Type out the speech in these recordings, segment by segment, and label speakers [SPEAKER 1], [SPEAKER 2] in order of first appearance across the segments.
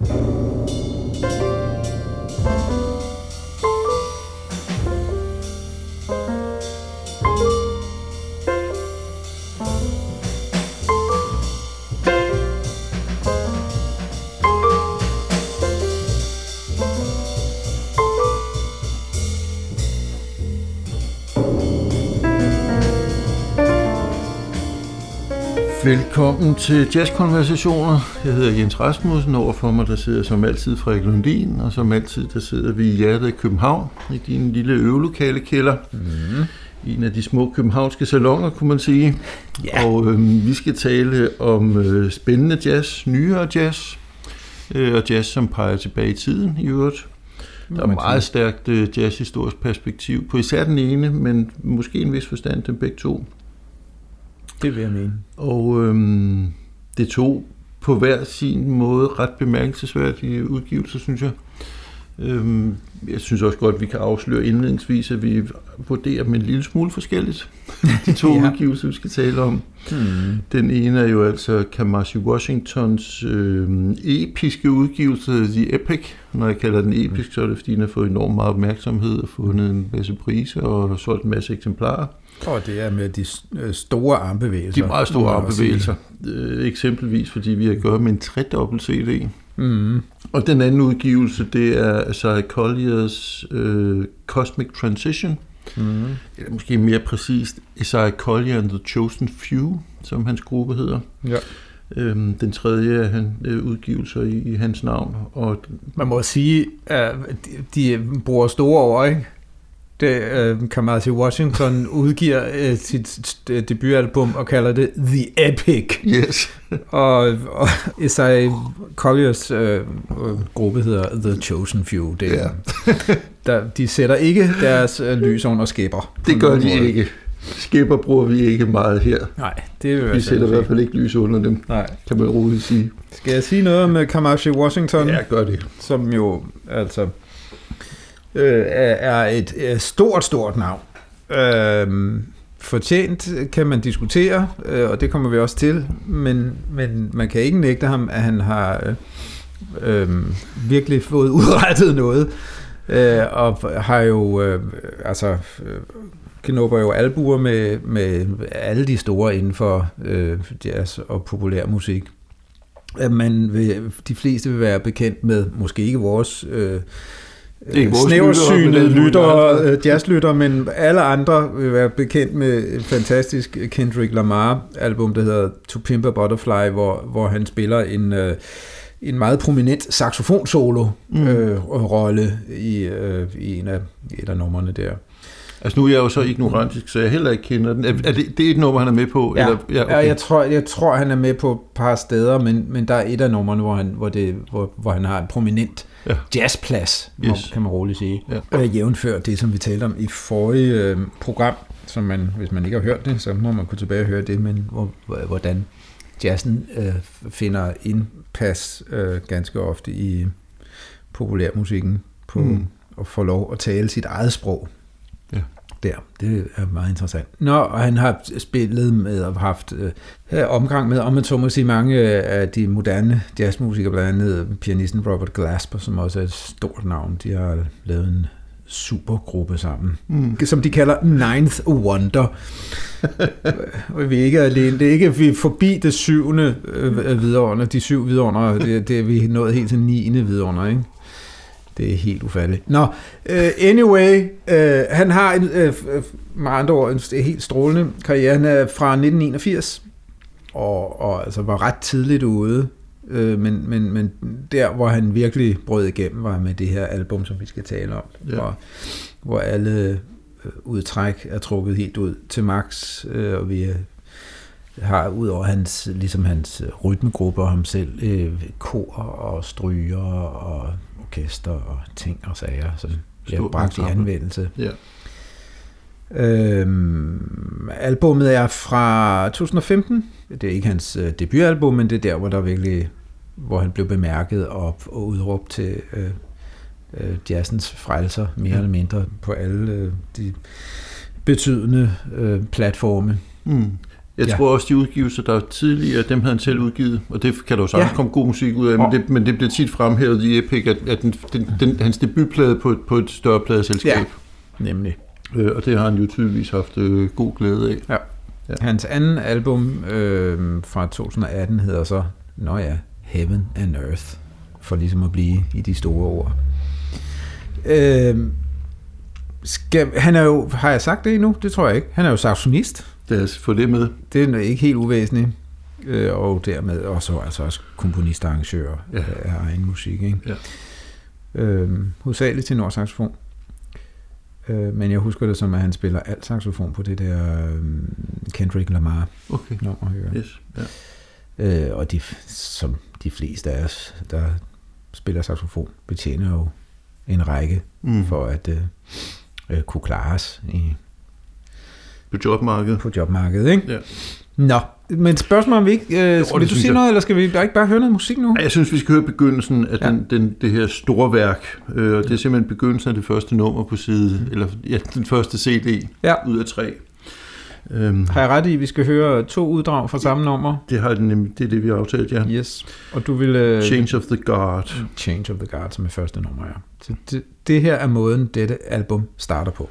[SPEAKER 1] Música Velkommen til Jazzkonversationer. Jeg hedder Jens Rasmussen. Overfor mig der sidder som altid Frederik Lundin, og som altid der sidder vi i hjertet af København, i din lille øvelokale kælder. Mm. En af de små københavnske salonger, kunne man sige.
[SPEAKER 2] Ja.
[SPEAKER 1] Og øh, vi skal tale om øh, spændende jazz, nyere jazz, øh, og jazz, som peger tilbage i tiden i øvrigt. Der er meget stærkt øh, jazzhistorisk perspektiv på især den ene, men måske en vis forstand den begge to.
[SPEAKER 2] Det vil jeg mene.
[SPEAKER 1] Og øhm, det tog på hver sin måde ret bemærkelsesværdige udgivelser, synes jeg. Øhm, jeg synes også godt, at vi kan afsløre indledningsvis, at vi vurderer dem en lille smule forskelligt. De to
[SPEAKER 2] Ja.
[SPEAKER 1] udgivelser, vi skal tale om.
[SPEAKER 2] Hmm.
[SPEAKER 1] Den ene er jo altså Kamasi Washingtons øh, episke udgivelse, The Epic. Når jeg kalder den episk, så er det fordi, den har fået enormt meget opmærksomhed og fundet en masse priser og solgt en masse eksemplarer.
[SPEAKER 2] Og det er med de øh, store armbevægelser.
[SPEAKER 1] De meget store armbevægelser. Øh, eksempelvis fordi vi har gøre med en tredobbelt CD.
[SPEAKER 2] Mm.
[SPEAKER 1] Og den anden udgivelse, det er Asai Colliers øh, Cosmic Transition.
[SPEAKER 2] Mm.
[SPEAKER 1] Eller måske mere præcist, Asai Collier and the Chosen Few, som hans gruppe hedder.
[SPEAKER 2] Ja.
[SPEAKER 1] Øhm, den tredje af han, øh, udgivelser i, i hans navn. Og
[SPEAKER 2] Man må sige, at de, de bruger store ord, ikke? Det, uh, Kamasi Washington udgiver uh, sit uh, debutalbum og kalder det The Epic.
[SPEAKER 1] yes,
[SPEAKER 2] Og, og Isai Colliers uh, uh, gruppe hedder The Chosen Few. Det,
[SPEAKER 1] Ja.
[SPEAKER 2] der, de sætter ikke deres uh, lys under skæber.
[SPEAKER 1] det gør de ikke. Skipper bruger vi ikke meget her.
[SPEAKER 2] Nej, det vil
[SPEAKER 1] Vi sætter i hvert fald ikke lys under dem,
[SPEAKER 2] Nej.
[SPEAKER 1] kan man roligt sige.
[SPEAKER 2] Skal jeg sige noget om Kamasi Washington?
[SPEAKER 1] Ja, gør det.
[SPEAKER 2] som jo altså øh, er et øh, stort, stort navn. Øh, fortjent kan man diskutere, øh, og det kommer vi også til, men, men man kan ikke nægte ham, at han har øh, øh, virkelig fået udrettet noget, øh, og har jo øh, altså øh, jo albuer med, med alle de store inden for øh, jazz og populær musik. Øh, man vil, de fleste vil være bekendt med, måske ikke vores øh,
[SPEAKER 1] ikke vores
[SPEAKER 2] snæversynede
[SPEAKER 1] lyttere, men alle
[SPEAKER 2] lyttere,
[SPEAKER 1] mulige
[SPEAKER 2] øh, jazzlyttere, men alle andre vil være bekendt med et fantastisk Kendrick Lamar album, der hedder To Pimp a Butterfly, hvor, hvor han spiller en, øh, en meget prominent saxofonsolo
[SPEAKER 1] Mm.
[SPEAKER 2] øh, rolle i, øh, i en af, et af numrene der.
[SPEAKER 1] Altså nu er jeg jo så ignorantisk, så jeg heller ikke kender den. Er, er det, det er et nummer, han er med på?
[SPEAKER 2] Ja,
[SPEAKER 1] Eller,
[SPEAKER 2] ja, okay. jeg, tror, jeg tror, han er med på et par steder, men, men der er et af numrene, hvor han, hvor det, hvor, hvor han har en prominent
[SPEAKER 1] Ja.
[SPEAKER 2] jazzplads, yes. Kan man roligt sige.
[SPEAKER 1] Ja.
[SPEAKER 2] Øh, jævnfør det, som vi talte om i forrige øh, program, som man, hvis man ikke har hørt det, så må man gå tilbage og høre det, men hvor, hvor- hvordan jazzen øh, finder indpas øh, ganske ofte i populærmusikken på
[SPEAKER 1] Mm.
[SPEAKER 2] mm. at få lov at tale sit eget sprog. Der, det er meget interessant. Nå, og han har spillet med og haft øh, omgang med, om man så må sige, mange af de moderne jazzmusikere, blandt andet pianisten Robert Glasper, som også er et stort navn. De har lavet en supergruppe sammen,
[SPEAKER 1] Mm.
[SPEAKER 2] som de kalder Ninth Wonder. og vi er ikke alene. Det er ikke, vi er forbi det syvende øh, vidunder, de syv vidunder. Det, det er vi nået helt til niende vidunder, ikke? Det er helt ufærdigt. Nå, uh, anyway, uh, han har en, uh, med andre ord en helt strålende karriere. Han er fra 1981, og, og altså var ret tidligt ude. Uh, men, men, men der, hvor han virkelig brød igennem, var med det her album, som vi skal tale om.
[SPEAKER 1] Ja.
[SPEAKER 2] Hvor, hvor alle øh, udtræk er trukket helt ud til max, øh, og vi øh, har ud over hans, ligesom hans øh, rytmegruppe og ham selv, øh, kor og stryger og orkester og ting og sager, som bliver bragt i anvendelse.
[SPEAKER 1] Ja.
[SPEAKER 2] Øhm, albummet er fra 2015. Det er ikke hans øh, debutalbum, men det er der, hvor der virkelig, hvor han blev bemærket og, og udråbt til øh, øh, jazzens frelser, mere
[SPEAKER 1] ja.
[SPEAKER 2] eller mindre, på alle øh, de betydende øh, platforme.
[SPEAKER 1] Mm. Jeg
[SPEAKER 2] Ja.
[SPEAKER 1] ja. tror også, de udgivelser, der er tidligere, dem havde han selv udgivet, og det kan der jo sagtens
[SPEAKER 2] Ja.
[SPEAKER 1] ja. komme god musik ud af, men det, men det bliver tit fremhævet i Epic, at, at den, den, den, hans debutplade på, et- på et større pladeselskab,
[SPEAKER 2] Nemlig.
[SPEAKER 1] ja. øh, og det har han jo tydeligvis haft øh, god glæde af. Ja.
[SPEAKER 2] Hans anden album øh, fra 2018 hedder så, nå ja, Heaven and Earth, for ligesom at blive i de store ord. Øh, skal, han er jo, har jeg sagt det endnu? Det tror jeg ikke. Han er jo saxonist.
[SPEAKER 1] Lad os få det med.
[SPEAKER 2] Det er ikke helt uvæsentligt. Øh, og dermed også, altså også komponist og arrangør
[SPEAKER 1] Ja.
[SPEAKER 2] af egen musik. Ikke?
[SPEAKER 1] Ja.
[SPEAKER 2] Øh, hovedsageligt til nordsaxofon. Øh, men jeg husker det som, at han spiller alt saxofon på det der øh, Kendrick Lamar
[SPEAKER 1] Okay.
[SPEAKER 2] nummer. Hører.
[SPEAKER 1] Yes. Ja.
[SPEAKER 2] Øh, og de, som de fleste af os, der spiller saxofon, betjener jo en række
[SPEAKER 1] Mm.
[SPEAKER 2] for at øh, øh, kunne klare os i,
[SPEAKER 1] På jobmarkedet.
[SPEAKER 2] på jobmarkedet. Ikke?
[SPEAKER 1] Ja.
[SPEAKER 2] Nå, men spørgsmål om vi ikke... Øh,
[SPEAKER 1] det
[SPEAKER 2] vil du sige
[SPEAKER 1] jeg.
[SPEAKER 2] noget, eller skal vi ikke bare høre noget musik nu?
[SPEAKER 1] Jeg synes, vi skal høre begyndelsen af
[SPEAKER 2] Ja.
[SPEAKER 1] den, den, det her store værk. Øh, og det er simpelthen begyndelsen af det første nummer på side, eller ja, den første CD
[SPEAKER 2] Ja.
[SPEAKER 1] ud af tre. Øhm,
[SPEAKER 2] Har jeg ret i, at vi skal høre to uddrag fra samme nummer?
[SPEAKER 1] det, har den, det er det, vi har aftalt, ja.
[SPEAKER 2] Yes. Og du vil... Øh,
[SPEAKER 1] Change of the Guard.
[SPEAKER 2] Change of the Guard, som er første nummer, ja. Så det, det her er måden, dette album starter på.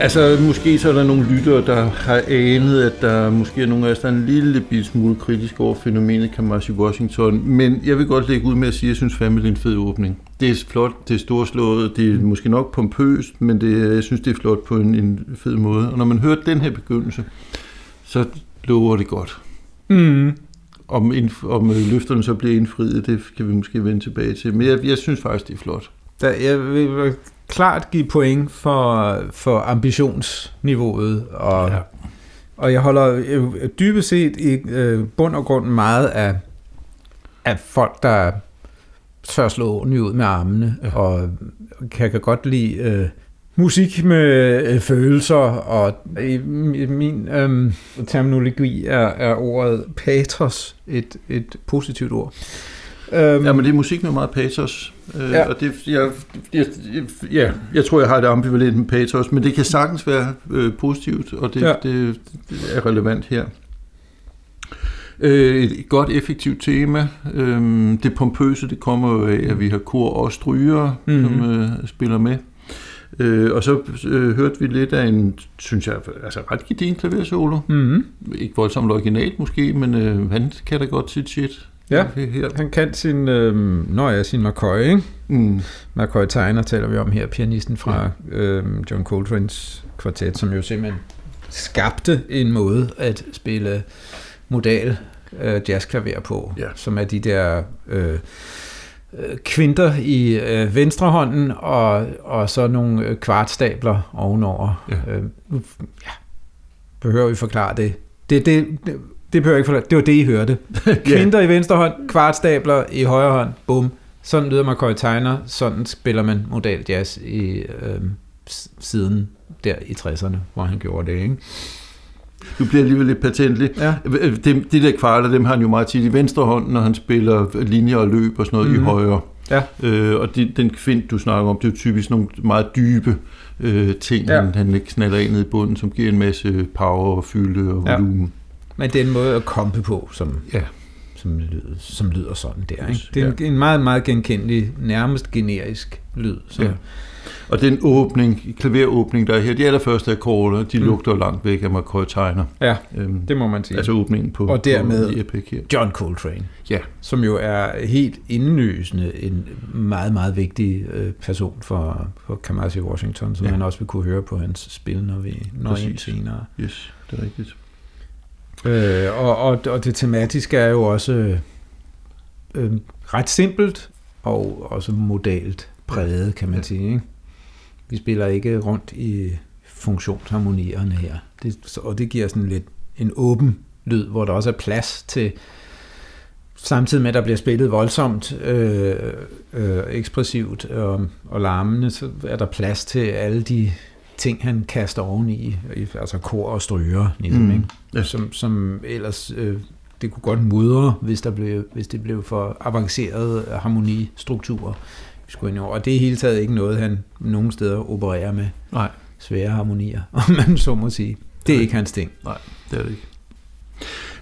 [SPEAKER 1] Altså måske så er der nogle lyttere, der har anet, at der måske er nogle af os, der er en lille bit smule kritisk over fænomenet Kamasi Washington. Men jeg vil godt lægge ud med at sige, at jeg synes fandme, det er en fed åbning. Det er flot, det er storslået, det er måske nok pompøst, men det, jeg synes, det er flot på en, en fed måde. Og når man hører den her begyndelse, så lover det godt.
[SPEAKER 2] Mm.
[SPEAKER 1] Om, indf- om øh, løfterne så bliver indfriet, det kan vi måske vende tilbage til. Men jeg, jeg synes faktisk, det er flot.
[SPEAKER 2] Der, jeg vil klart give point for, for ambitionsniveauet, og, ja. Og jeg holder øh, dybest set i øh, bund og grund meget af, af folk, der tør slå ordentligt ud med armene, ja.
[SPEAKER 1] Ja.
[SPEAKER 2] og kan, kan godt lide øh, musik med øh, følelser, og i, i min øh, terminologi er, er ordet patos et, et positivt ord. Um,
[SPEAKER 1] Ja, men det er musik med meget patos. Øh,
[SPEAKER 2] Ja.
[SPEAKER 1] Og det, jeg, jeg, ja, jeg tror, jeg har det ambivalent med patos, men det kan sagtens være øh, positivt, og det,
[SPEAKER 2] Ja.
[SPEAKER 1] det, det er relevant her. Øh, et godt, effektivt tema. Øh, det pompøse, det kommer jo af, at vi har kor og stryger,
[SPEAKER 2] Mhm.
[SPEAKER 1] mm-hmm. som øh, spiller med. Øh, og så øh, hørte vi lidt af en, synes jeg, altså ret gedigen klaversolo.
[SPEAKER 2] mm-hmm.
[SPEAKER 1] Ikke voldsomt originalt måske, men øh, han kan da godt sit shit.
[SPEAKER 2] Ja.
[SPEAKER 1] Her.
[SPEAKER 2] Han kan sin, øh, når jeg sin McCoy, ikke?
[SPEAKER 1] Mm.
[SPEAKER 2] McCoy Tyner taler vi om her, pianisten fra ja. øh, John Coltrane's kvartet, som jo simpelthen skabte en måde at spille modal øh, jazzklaver på,
[SPEAKER 1] Ja.
[SPEAKER 2] som er de der øh, øh, kvinter i øh, venstrehånden, og, og så nogle øh, kvartstabler ovenover.
[SPEAKER 1] Ja.
[SPEAKER 2] Øh, nu- ja. Behøver vi forklare det? Det, det, det, det behøver jeg ikke forklare. Det var det, I hørte. Kvinter i venstre hånd, kvartstabler i højre hånd, bum. Sådan lyder McCoy Tyner, sådan spiller man modal jazz i, øh, siden der i 60'erne, hvor han gjorde det, ikke?
[SPEAKER 1] Du bliver alligevel lidt patentlig.
[SPEAKER 2] Ja.
[SPEAKER 1] De, de der kvarter, dem har han jo meget tit i venstre hånd, når han spiller linjer og løb og sådan noget mm-hmm.
[SPEAKER 2] Mhm.
[SPEAKER 1] i højre.
[SPEAKER 2] Ja.
[SPEAKER 1] Øh, og de, den kvint, du snakker om, det er jo typisk nogle meget dybe øh, ting,
[SPEAKER 2] Ja.
[SPEAKER 1] han, han knaller ind i bunden, som giver en masse power og fylde og
[SPEAKER 2] Ja. Men det er en måde at kompe på, som,
[SPEAKER 1] Ja.
[SPEAKER 2] som, lyder, som lyder sådan der. Ikke? Det er en, en meget, meget genkendelig, nærmest generisk lyd. Som,
[SPEAKER 1] Ja. Og den åbning, klaveråbning, der er her, de allerførste akkorder, de
[SPEAKER 2] Mm.
[SPEAKER 1] lugter langt væk af McCoy Tyner.
[SPEAKER 2] ja,
[SPEAKER 1] Øhm,
[SPEAKER 2] det må man sige.
[SPEAKER 1] altså åbningen på,
[SPEAKER 2] Og dermed-
[SPEAKER 1] på Epic her.
[SPEAKER 2] John Coltrane,
[SPEAKER 1] Ja.
[SPEAKER 2] som jo er helt indlysende en meget, meget vigtig øh, person for, for Kamasi Washington, som
[SPEAKER 1] Ja.
[SPEAKER 2] man også vil kunne høre på hans spil, når vi når ind senere.
[SPEAKER 1] Yes, det er rigtigt.
[SPEAKER 2] Øh, og, og, og det tematiske er jo også øh, ret simpelt og også modalt præget, kan man
[SPEAKER 1] Ja.
[SPEAKER 2] sige. Ikke? Vi spiller ikke rundt i funktionsharmonierne her. Det, og det giver sådan lidt en åben lyd, hvor der også er plads til, samtidig med at der bliver spillet voldsomt, øh, øh, ekspressivt og, og larmende, så er der plads til alle de ting, han kaster oveni, i- altså kor og stryger, ligesom,
[SPEAKER 1] Mm.
[SPEAKER 2] ikke?
[SPEAKER 1] Ja.
[SPEAKER 2] som, som ellers øh, det kunne godt mudre, hvis, der blev, hvis det blev for avancerede harmonistrukturer. Vi skulle ind over. Og det er hele taget ikke noget, han nogen steder opererer med
[SPEAKER 1] Nej,
[SPEAKER 2] svære harmonier, om man så må sige. Det er
[SPEAKER 1] Nej.
[SPEAKER 2] ikke hans ting.
[SPEAKER 1] det er det ikke.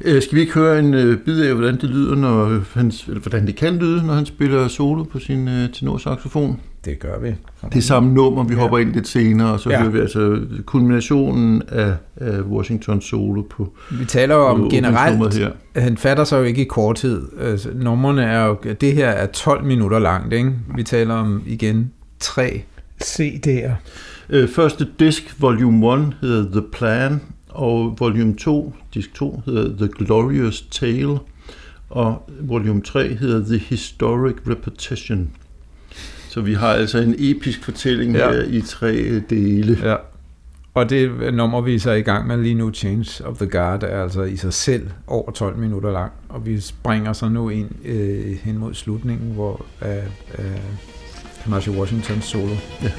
[SPEAKER 1] Øh, skal vi ikke høre en øh, bid af, hvordan det lyder, når han, eller hvordan det kan lyde, når han spiller solo på sin øh, tenorsaxofon?
[SPEAKER 2] Det gør vi.
[SPEAKER 1] Det er samme nummer, vi
[SPEAKER 2] Ja.
[SPEAKER 1] hopper ind lidt senere, og så
[SPEAKER 2] Ja.
[SPEAKER 1] hører vi altså kulminationen af, af Washington solo på
[SPEAKER 2] Vi taler jo om generelt,
[SPEAKER 1] her.
[SPEAKER 2] han fatter sig jo ikke i korthed. Altså, numrene er jo, det her er 12 minutter langt, ikke? Vi taler om igen tre CD'er.
[SPEAKER 1] Øh, første disk, volume 1, hedder The Plan, og volume 2, disk 2, hedder The Glorious Tale, og volume 3 hedder The Historic Repetition. Så vi har altså en episk fortælling
[SPEAKER 2] Ja.
[SPEAKER 1] her i tre øh, dele.
[SPEAKER 2] Ja. Og det nummer, vi er så i gang med lige nu, Change of the Guard, er altså i sig selv over 12 minutter lang. Og vi springer så nu ind øh, hen mod slutningen, hvor af, af Kamasi Washingtons solo.
[SPEAKER 1] Ja.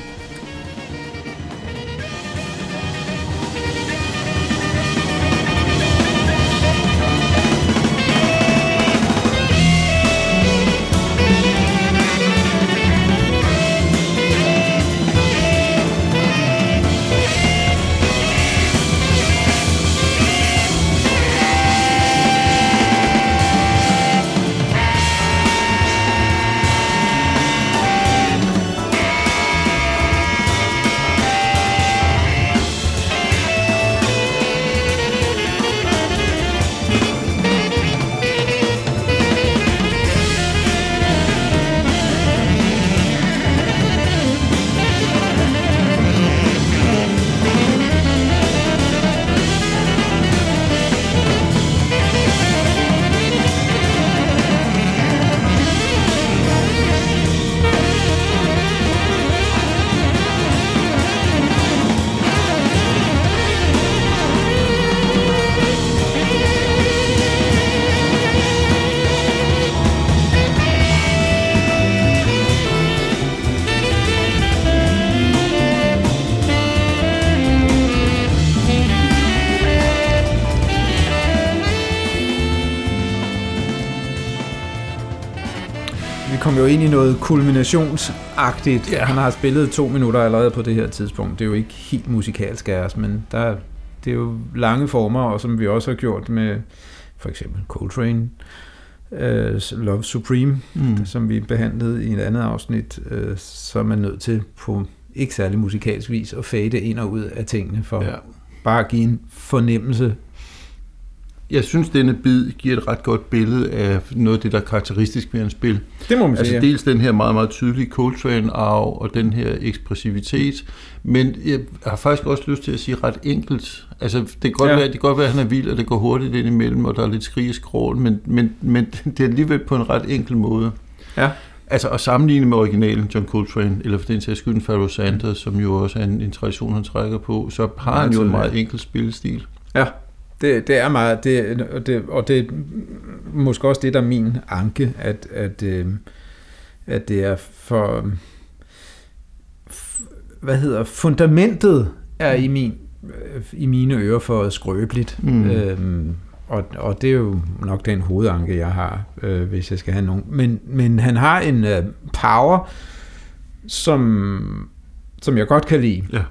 [SPEAKER 2] Kom jo ind i noget kulminationsagtigt.
[SPEAKER 1] Ja.
[SPEAKER 2] Han har spillet to minutter allerede på det her tidspunkt. Det er jo ikke helt musikalsk af os, men der, det er jo lange former, og som vi også har gjort med for eksempel Coltrane, uh, Love Supreme,
[SPEAKER 1] Mm.
[SPEAKER 2] som vi behandlede i et andet afsnit, øh, så er man nødt til på ikke særlig musikalsk vis at fade ind og ud af tingene, for. Ja. bare at give en fornemmelse.
[SPEAKER 1] Jeg synes, denne bid giver et ret godt billede af noget af det, der er karakteristisk ved hans spil.
[SPEAKER 2] Det må man
[SPEAKER 1] Altså dels den her meget, meget tydelige Coltrane-arv og den her ekspressivitet, men jeg har faktisk også lyst til at sige ret enkelt. Altså det kan godt,
[SPEAKER 2] Ja.
[SPEAKER 1] være, det kan godt være, at han er vild, og det går hurtigt ind imellem, og der er lidt skrig og skrål, men, men, men det er alligevel på en ret enkel måde.
[SPEAKER 2] Ja.
[SPEAKER 1] Altså at sammenligne med originalen John Coltrane, eller for den sags skyld Pharoah Sanders, som jo også er en, en tradition, han trækker på, så har han jo en meget enkel spillestil.
[SPEAKER 2] Ja, det, det er meget, det, og, det, og det er måske også det, der er min anke, at, at, øh, at det er for, hvad hedder, fundamentet er i, min, i mine ører for skrøbeligt. Mm. Øhm, og, og det er jo nok den hovedanke, jeg har, øh, hvis jeg skal have nogen. Men, men han har en øh, power, som, som jeg godt kan lide. Ja.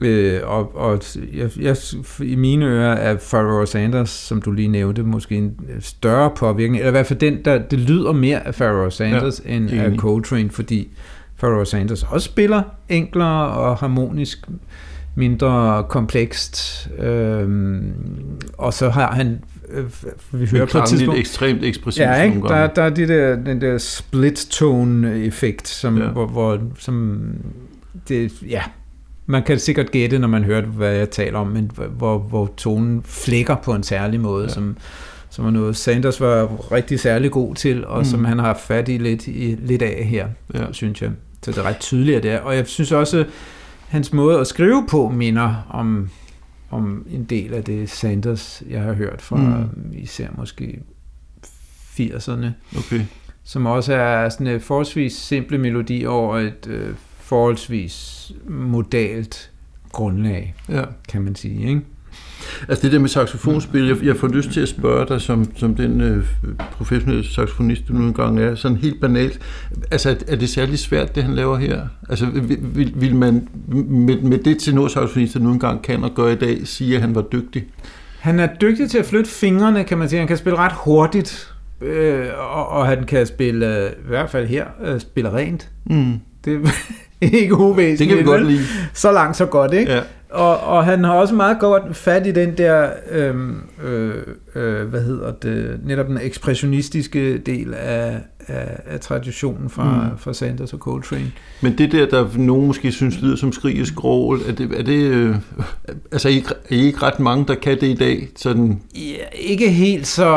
[SPEAKER 2] Øh, og og jeg, jeg, i mine ører er Pharoah Sanders, som du lige nævnte, måske en større påvirkning, eller i hvert fald den, der det lyder mere af Pharoah Sanders ja, end af Coltrane, fordi Pharoah Sanders også spiller enklere og harmonisk mindre komplekst. Øhm, og så har han
[SPEAKER 1] øh, vi hører på et tidspunkt... ekstremt ekspressivt.
[SPEAKER 2] Ja, ikke? Der, der er det der, den der split tone effekt, som, ja. hvor, hvor, som det, ja, man kan sikkert gætte, når man hører, hvad jeg taler om, men hvor, hvor tonen flækker på en særlig måde, ja. som, som er noget, Sanders var rigtig særlig god til, og mm. som han har fat i lidt, i, lidt af her, ja. synes jeg. Så det er ret tydeligt, at det er. Og jeg synes også, hans måde at skrive på minder om, om en del af det Sanders, jeg har hørt fra mm. især måske 80'erne. Okay. Som også er sådan et forholdsvis simple melodi over et øh, forholdsvis modalt grundlag, ja. kan man sige. Ikke?
[SPEAKER 1] Altså det der med saxofonspil, jeg, jeg får lyst til at spørge dig, som, som den øh, professionelle saxofonist, du nu engang er, sådan helt banalt. Altså er det særlig svært, det han laver her? Altså vil, vil man med, med det tenorsaxofonist, der nu engang kan og gør i dag, sige, at han var dygtig?
[SPEAKER 2] Han er dygtig til at flytte fingrene, kan man sige. Han kan spille ret hurtigt, øh, og, og han kan spille, øh, i hvert fald her, øh, spille rent. Mm. Det ikke uvæsentligt.
[SPEAKER 1] Det kan vi godt lide.
[SPEAKER 2] Så langt, så godt, ikke? Ja. Og, og han har også meget godt fat i den der, øhm, øh, øh, hvad hedder det, netop den ekspressionistiske del af, af, af traditionen fra, mm. fra Sanders og Coltrane.
[SPEAKER 1] Men det der, der nogen måske synes lyder som skrig og skrål, er det, er det øh, altså er I, er I ikke ret mange, der kan det i dag? Sådan?
[SPEAKER 2] Ja, ikke helt så,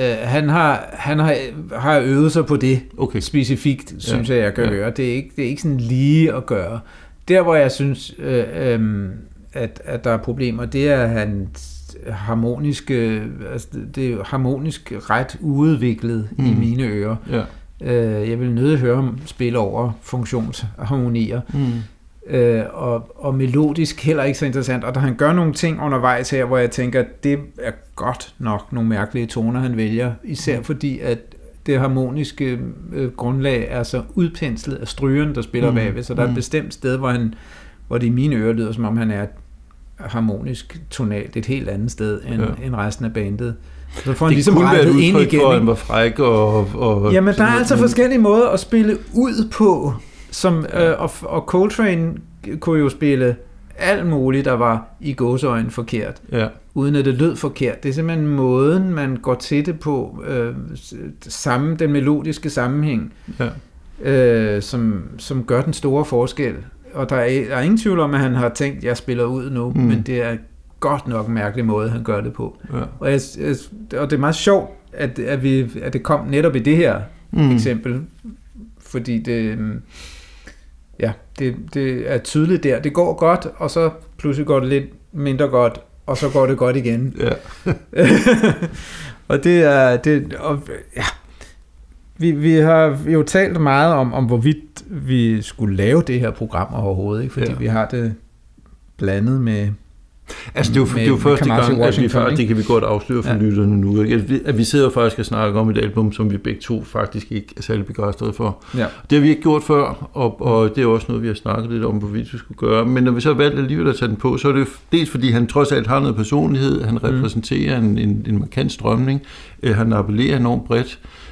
[SPEAKER 2] øh, han, har, han har, har øvet sig på det okay. specifikt, synes ja. jeg, jeg kan ja. høre. Det er, ikke, det er ikke sådan lige at gøre. Der, hvor jeg synes, øh, øh, at, at der er problemer, det er hans harmoniske, altså det er harmonisk ret uudviklet mm. i mine ører. Ja. Øh, jeg vil nødt høre ham spille over funktionsharmonier. Mm. Øh, og, og melodisk heller ikke så interessant. Og der han gør nogle ting undervejs her, hvor jeg tænker, at det er godt nok nogle mærkelige toner, han vælger. Især mm. fordi, at det harmoniske øh, grundlag er så udpenslet af strygerne, der spiller mm. bagved, så der er et mm. bestemt sted, hvor, han, hvor det i mine ører lyder, som om han er harmonisk tonalt et helt andet sted end, ja. end resten af bandet.
[SPEAKER 1] Så får han ligesom kunne være et ind igen, for, at han var fræk og... og
[SPEAKER 2] Jamen, der er altså forskellige måder at spille ud på, som, øh, og, og Coltrane kunne jo spille alt muligt, der var i gåseøjne forkert, ja. uden at det lød forkert. Det er simpelthen måden, man går til det på, øh, samme, den melodiske sammenhæng, ja. øh, som, som gør den store forskel. Og der er, der er ingen tvivl om, at han har tænkt, at jeg spiller ud nu, mm. men det er godt nok en mærkelig måde, han gør det på. Ja. Og, jeg, jeg, og det er meget sjovt, at, at, vi, at det kom netop i det her mm. eksempel, fordi det ja, det, det er tydeligt der. Det går godt, og så pludselig går det lidt mindre godt, og så går det godt igen. Ja. og det er, det, og, ja, vi, vi har jo talt meget om, om hvorvidt vi skulle lave det her program overhovedet, ikke? fordi ja. vi har det blandet med
[SPEAKER 1] Altså det er jo, med, det er jo første gang, at vi faktisk, det kan vi godt afsløre for ja. lytterne nu, ikke? at vi sidder faktisk og snakker om et album, som vi begge to faktisk ikke er særlig begejstrede for. Ja. Det har vi ikke gjort før, og, og det er også noget, vi har snakket lidt om, hvorvidt vi skulle gøre. Men når vi så valgte alligevel at tage den på, så er det dels fordi han trods alt har noget personlighed, han mm. repræsenterer mm. en, en, en markant strømning, øh, han appellerer enormt bredt, Øh,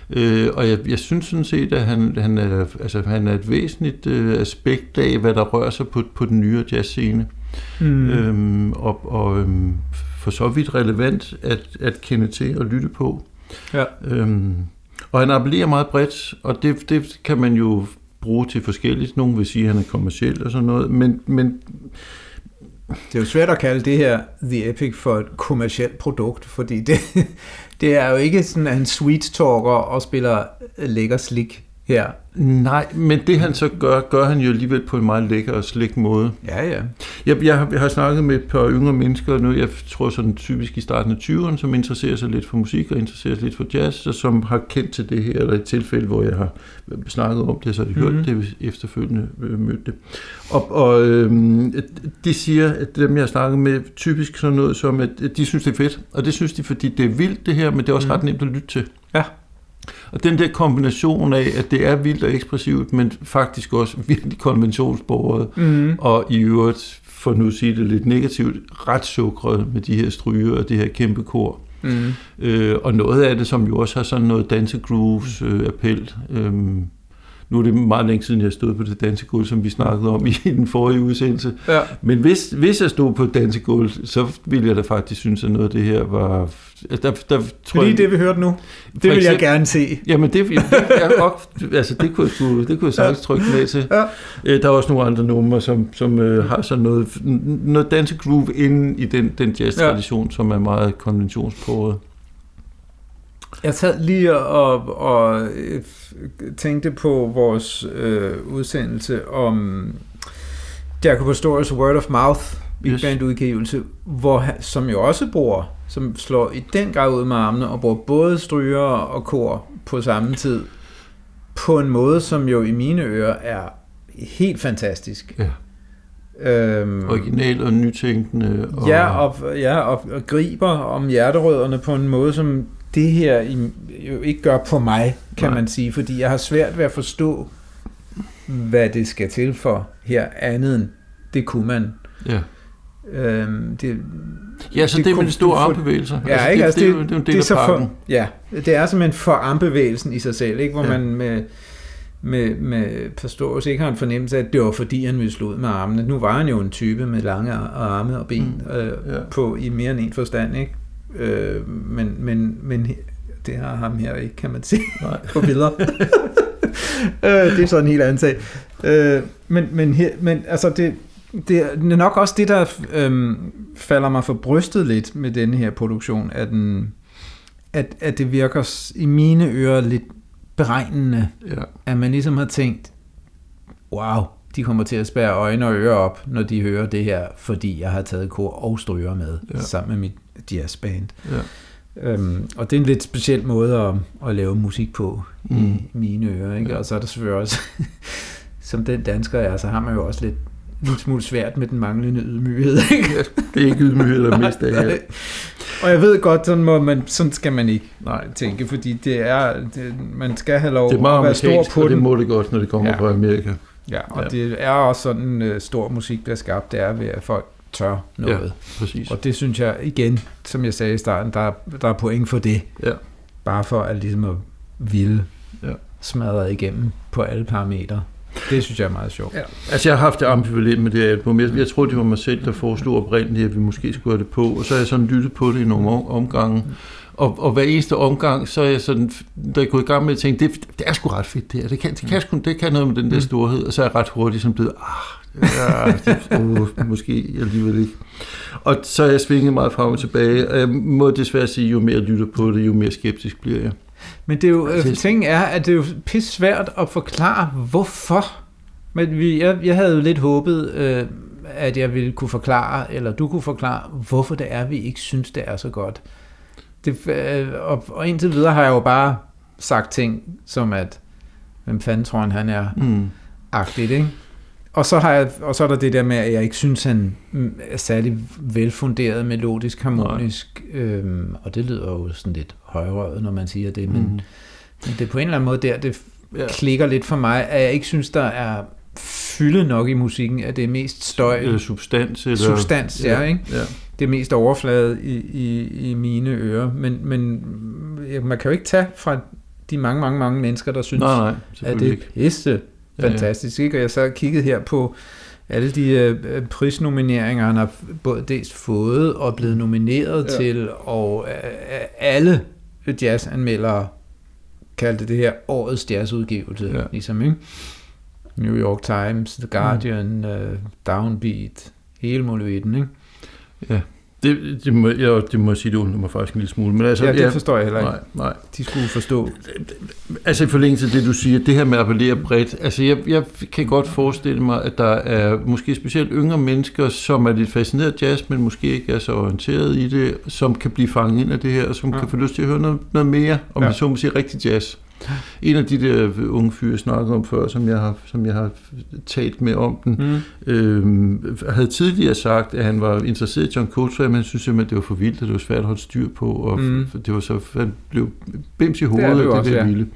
[SPEAKER 1] og jeg, jeg synes sådan set, at han, han, er, altså, han er et væsentligt øh, aspekt af, hvad der rører sig på, på den nye jazzscene. Mm. Øhm, og og øhm, for så vidt relevant at, at kende til og lytte på. Ja. Øhm, og han appellerer meget bredt, og det, det kan man jo bruge til forskelligt. Nogle vil sige, at han er kommersiel og sådan noget, men, men
[SPEAKER 2] det er jo svært at kalde det her The Epic for et kommersielt produkt, fordi det, det er jo ikke sådan, at han sweet talker og spiller lækker slik her.
[SPEAKER 1] Nej, men det han så gør, gør han jo alligevel på en meget lækker og slik måde.
[SPEAKER 2] Ja, ja.
[SPEAKER 1] Jeg, jeg, har, jeg har snakket med et par yngre mennesker nu, jeg tror sådan typisk i starten af 20'erne, som interesserer sig lidt for musik og interesserer sig lidt for jazz, og som har kendt til det her, eller et tilfælde, hvor jeg har snakket om det, så har de hørt
[SPEAKER 2] Mhm.
[SPEAKER 1] det efterfølgende øh, mødte det. Og, og øhm, de siger, at dem jeg har snakket med, typisk sådan noget som, at de synes det er fedt, og det synes de, fordi det er vildt det her, men det er også
[SPEAKER 2] Mhm.
[SPEAKER 1] ret nemt at lytte til.
[SPEAKER 2] Ja.
[SPEAKER 1] Og den der kombination af, at det er vildt og ekspressivt, men faktisk også virkelig konventionsbordet,
[SPEAKER 2] Mm.
[SPEAKER 1] og i øvrigt, for nu at sige det lidt negativt, ret sukret med de her stryger og det her kæmpe kor.
[SPEAKER 2] Mm.
[SPEAKER 1] Øh, og noget af det, som jo også har sådan noget dansegrooves øh. Øhm, nu er det meget længe siden, jeg stod på det dansegulv, som vi snakkede om i den forrige udsendelse.
[SPEAKER 2] Ja.
[SPEAKER 1] Men hvis, hvis jeg stod på et dansegulv, så ville jeg da faktisk synes, at noget af det her var... Altså, der, der, tror
[SPEAKER 2] Lige
[SPEAKER 1] jeg,
[SPEAKER 2] det, vi hørte nu. Det vil jeg
[SPEAKER 1] eksempel-
[SPEAKER 2] gerne se.
[SPEAKER 1] Jamen, det, det er godt, altså, det kunne jeg, sgu- det kunne jeg sagtens trykke med til.
[SPEAKER 2] Ja.
[SPEAKER 1] Øh, Der er også nogle andre numre, som, som øh, har sådan noget, noget dansegroove inde i den, den jazz-tradition, ja. som er meget konventionspåret.
[SPEAKER 2] Jeg sad lige og, og øh, tænkte på vores øh, udsendelse om Jacob Pastorius Word of Mouth Big
[SPEAKER 1] Yes.
[SPEAKER 2] Band udgivelse, hvor som jo også bruger, som slår i den grad ud med armene og bruger både stryger og kor på samme tid, på en måde, som jo i mine ører er helt fantastisk.
[SPEAKER 1] Ja.
[SPEAKER 2] Øhm,
[SPEAKER 1] Original og nytænkende. Og,
[SPEAKER 2] Ja, og, ja og, og griber om hjerterødderne på en måde, som det her jo ikke gør på mig, kan
[SPEAKER 1] Nej.
[SPEAKER 2] man sige, fordi jeg har svært ved at forstå, hvad det skal til for her andet end det kunne man.
[SPEAKER 1] ja.
[SPEAKER 2] Øhm, det,
[SPEAKER 1] ja, så
[SPEAKER 2] det
[SPEAKER 1] det,
[SPEAKER 2] kunne
[SPEAKER 1] med de store armbevægelser.
[SPEAKER 2] ja, ikke? Altså,
[SPEAKER 1] det,
[SPEAKER 2] det,
[SPEAKER 1] det, det, er
[SPEAKER 2] det er så for, ja, det er simpelthen for armbevægelsen i sig selv, ikke? hvor
[SPEAKER 1] ja.
[SPEAKER 2] man med, med, med Pastorius ikke har en fornemmelse af, at det var fordi, han ville slå ud med armene. Nu var han jo en type med lange arme og ben mm. øh,
[SPEAKER 1] Ja.
[SPEAKER 2] på i mere end en forstand, ikke? Øh, men, men, men det har ham her ikke, kan man se
[SPEAKER 1] Nej.
[SPEAKER 2] på billeder. øh, det er så en helt anden sag. Øh, men, men, her, men altså det, det er nok også det, der øhm, falder mig for brystet lidt med denne her produktion, at, den, at, at det virker i mine ører lidt beregnende,
[SPEAKER 1] Ja.
[SPEAKER 2] at man ligesom har tænkt, wow, de kommer til at spære øjne og ører op, når de hører det her, fordi jeg har taget kor og stryger med,
[SPEAKER 1] ja.
[SPEAKER 2] sammen med mit jazzband.
[SPEAKER 1] Ja.
[SPEAKER 2] Øhm, og det er en lidt speciel måde at, at lave musik på mm.
[SPEAKER 1] Mm.
[SPEAKER 2] i mine ører. Ikke?
[SPEAKER 1] Ja.
[SPEAKER 2] Ja. Og så er der selvfølgelig også, som den dansker er, så har man jo også lidt, lidt smule svært med den manglende ydmyghed. Ikke?
[SPEAKER 1] Det er ikke ydmyghed, der er mest af.
[SPEAKER 2] Nej. Og jeg ved godt, sådan, må man, sådan skal man ikke
[SPEAKER 1] Nej,
[SPEAKER 2] tænke, fordi det er, det, man skal have lov
[SPEAKER 1] det er meget
[SPEAKER 2] at være stor på
[SPEAKER 1] og det
[SPEAKER 2] den.
[SPEAKER 1] må det godt, når det kommer
[SPEAKER 2] Ja.
[SPEAKER 1] fra Amerika.
[SPEAKER 2] Ja, og
[SPEAKER 1] Ja.
[SPEAKER 2] ja. det er også sådan, uh, stor musik bliver skabt, det er ved, at folk tør noget. Ja.
[SPEAKER 1] Præcis.
[SPEAKER 2] Og det synes jeg, igen, som jeg sagde i starten, der, er- der er point for det.
[SPEAKER 1] Ja.
[SPEAKER 2] Bare for at ligesom at ville
[SPEAKER 1] Ja.
[SPEAKER 2] smadre igennem på alle parametre. Det synes jeg er meget sjovt.
[SPEAKER 1] Ja. Altså, jeg har haft det ambivalent med det album. Jeg, jeg tror, det var mig selv, der foreslog oprindeligt, at vi måske skulle have det på. Og så har jeg sådan lyttet på det i nogle om- omgange. Og, og hver eneste omgang, så er jeg sådan, da jeg gået i gang med at tænke, det, det er sgu ret fedt det her. Det kan, det kan, det kan noget med den der
[SPEAKER 2] Mm.
[SPEAKER 1] storhed. Og så er jeg ret hurtigt sådan blevet, ah, ja, det, uh, måske alligevel ikke. Og så er jeg svinget meget frem og tilbage. Og jeg må desværre sige, jo mere jeg lytter på det, jo mere skeptisk bliver jeg.
[SPEAKER 2] Men det er jo, øh, ting er, at det er jo pisse svært at forklare, hvorfor. Men vi, jeg, jeg havde jo lidt håbet, øh, at jeg ville kunne forklare, eller du kunne forklare, hvorfor det er, vi ikke synes, det er så godt. Det, øh, og, og indtil videre har jeg jo bare sagt ting, som at, hvem fanden tror han, han er,
[SPEAKER 1] Mm.
[SPEAKER 2] agtigt, ikke? Og så, har jeg, og så er der det der med, at jeg ikke synes, han er særlig velfunderet, melodisk, harmonisk, øhm, og det lyder jo sådan lidt højrøvet, når man siger det, men,
[SPEAKER 1] Mm.
[SPEAKER 2] men det er på en eller anden måde der, det
[SPEAKER 1] Ja.
[SPEAKER 2] klikker lidt for mig, at jeg ikke synes, der er fylde nok i musikken, at det er mest støj,
[SPEAKER 1] Eller substans. Eller,
[SPEAKER 2] substans, ja, ikke?
[SPEAKER 1] Ja.
[SPEAKER 2] det er mest overflade i, i, i mine ører, men, men ja, man kan jo ikke tage fra de mange, mange, mange mennesker, der synes,
[SPEAKER 1] Nej, nej,
[SPEAKER 2] at det er pisse
[SPEAKER 1] Ja, ja.
[SPEAKER 2] Fantastisk. Ikke? Og jeg så kiggede her på alle de øh, prisnomineringer, han har både dels fået og blevet nomineret
[SPEAKER 1] Ja.
[SPEAKER 2] ja. til, og øh, alle jazzanmeldere kaldte det her årets jazzudgivelse,
[SPEAKER 1] Ja.
[SPEAKER 2] ja. ligesom, ikke? New York Times, The Guardian, mm. uh, Downbeat, hele muligheden, ikke?
[SPEAKER 1] Det, det, må, jeg, det må jeg sige, det undrer mig faktisk en lille smule. Men altså,
[SPEAKER 2] ja, det forstår jeg heller ikke.
[SPEAKER 1] Nej, nej.
[SPEAKER 2] De skulle forstå.
[SPEAKER 1] Altså i forlængelse af det, du siger, det her med at appellere bredt, altså jeg, jeg kan godt forestille mig, at der er måske specielt yngre mennesker, som er lidt fascineret af jazz, men måske ikke er så orienteret i det, som kan blive fanget ind af det her, og som ja. kan få lyst til at høre noget, noget mere, om ja. det så må sige rigtig jazz. En af de der unge fyre, jeg snakkede om før, som jeg har, som jeg har talt med om den, mm. øh, havde tidligere sagt, at han var interesseret i John Coltrane, men han synes simpelthen, det var for vildt, og det var svært at holde styr på, og mm. det var så, han blev bims i hovedet af det, det der ja. vilde.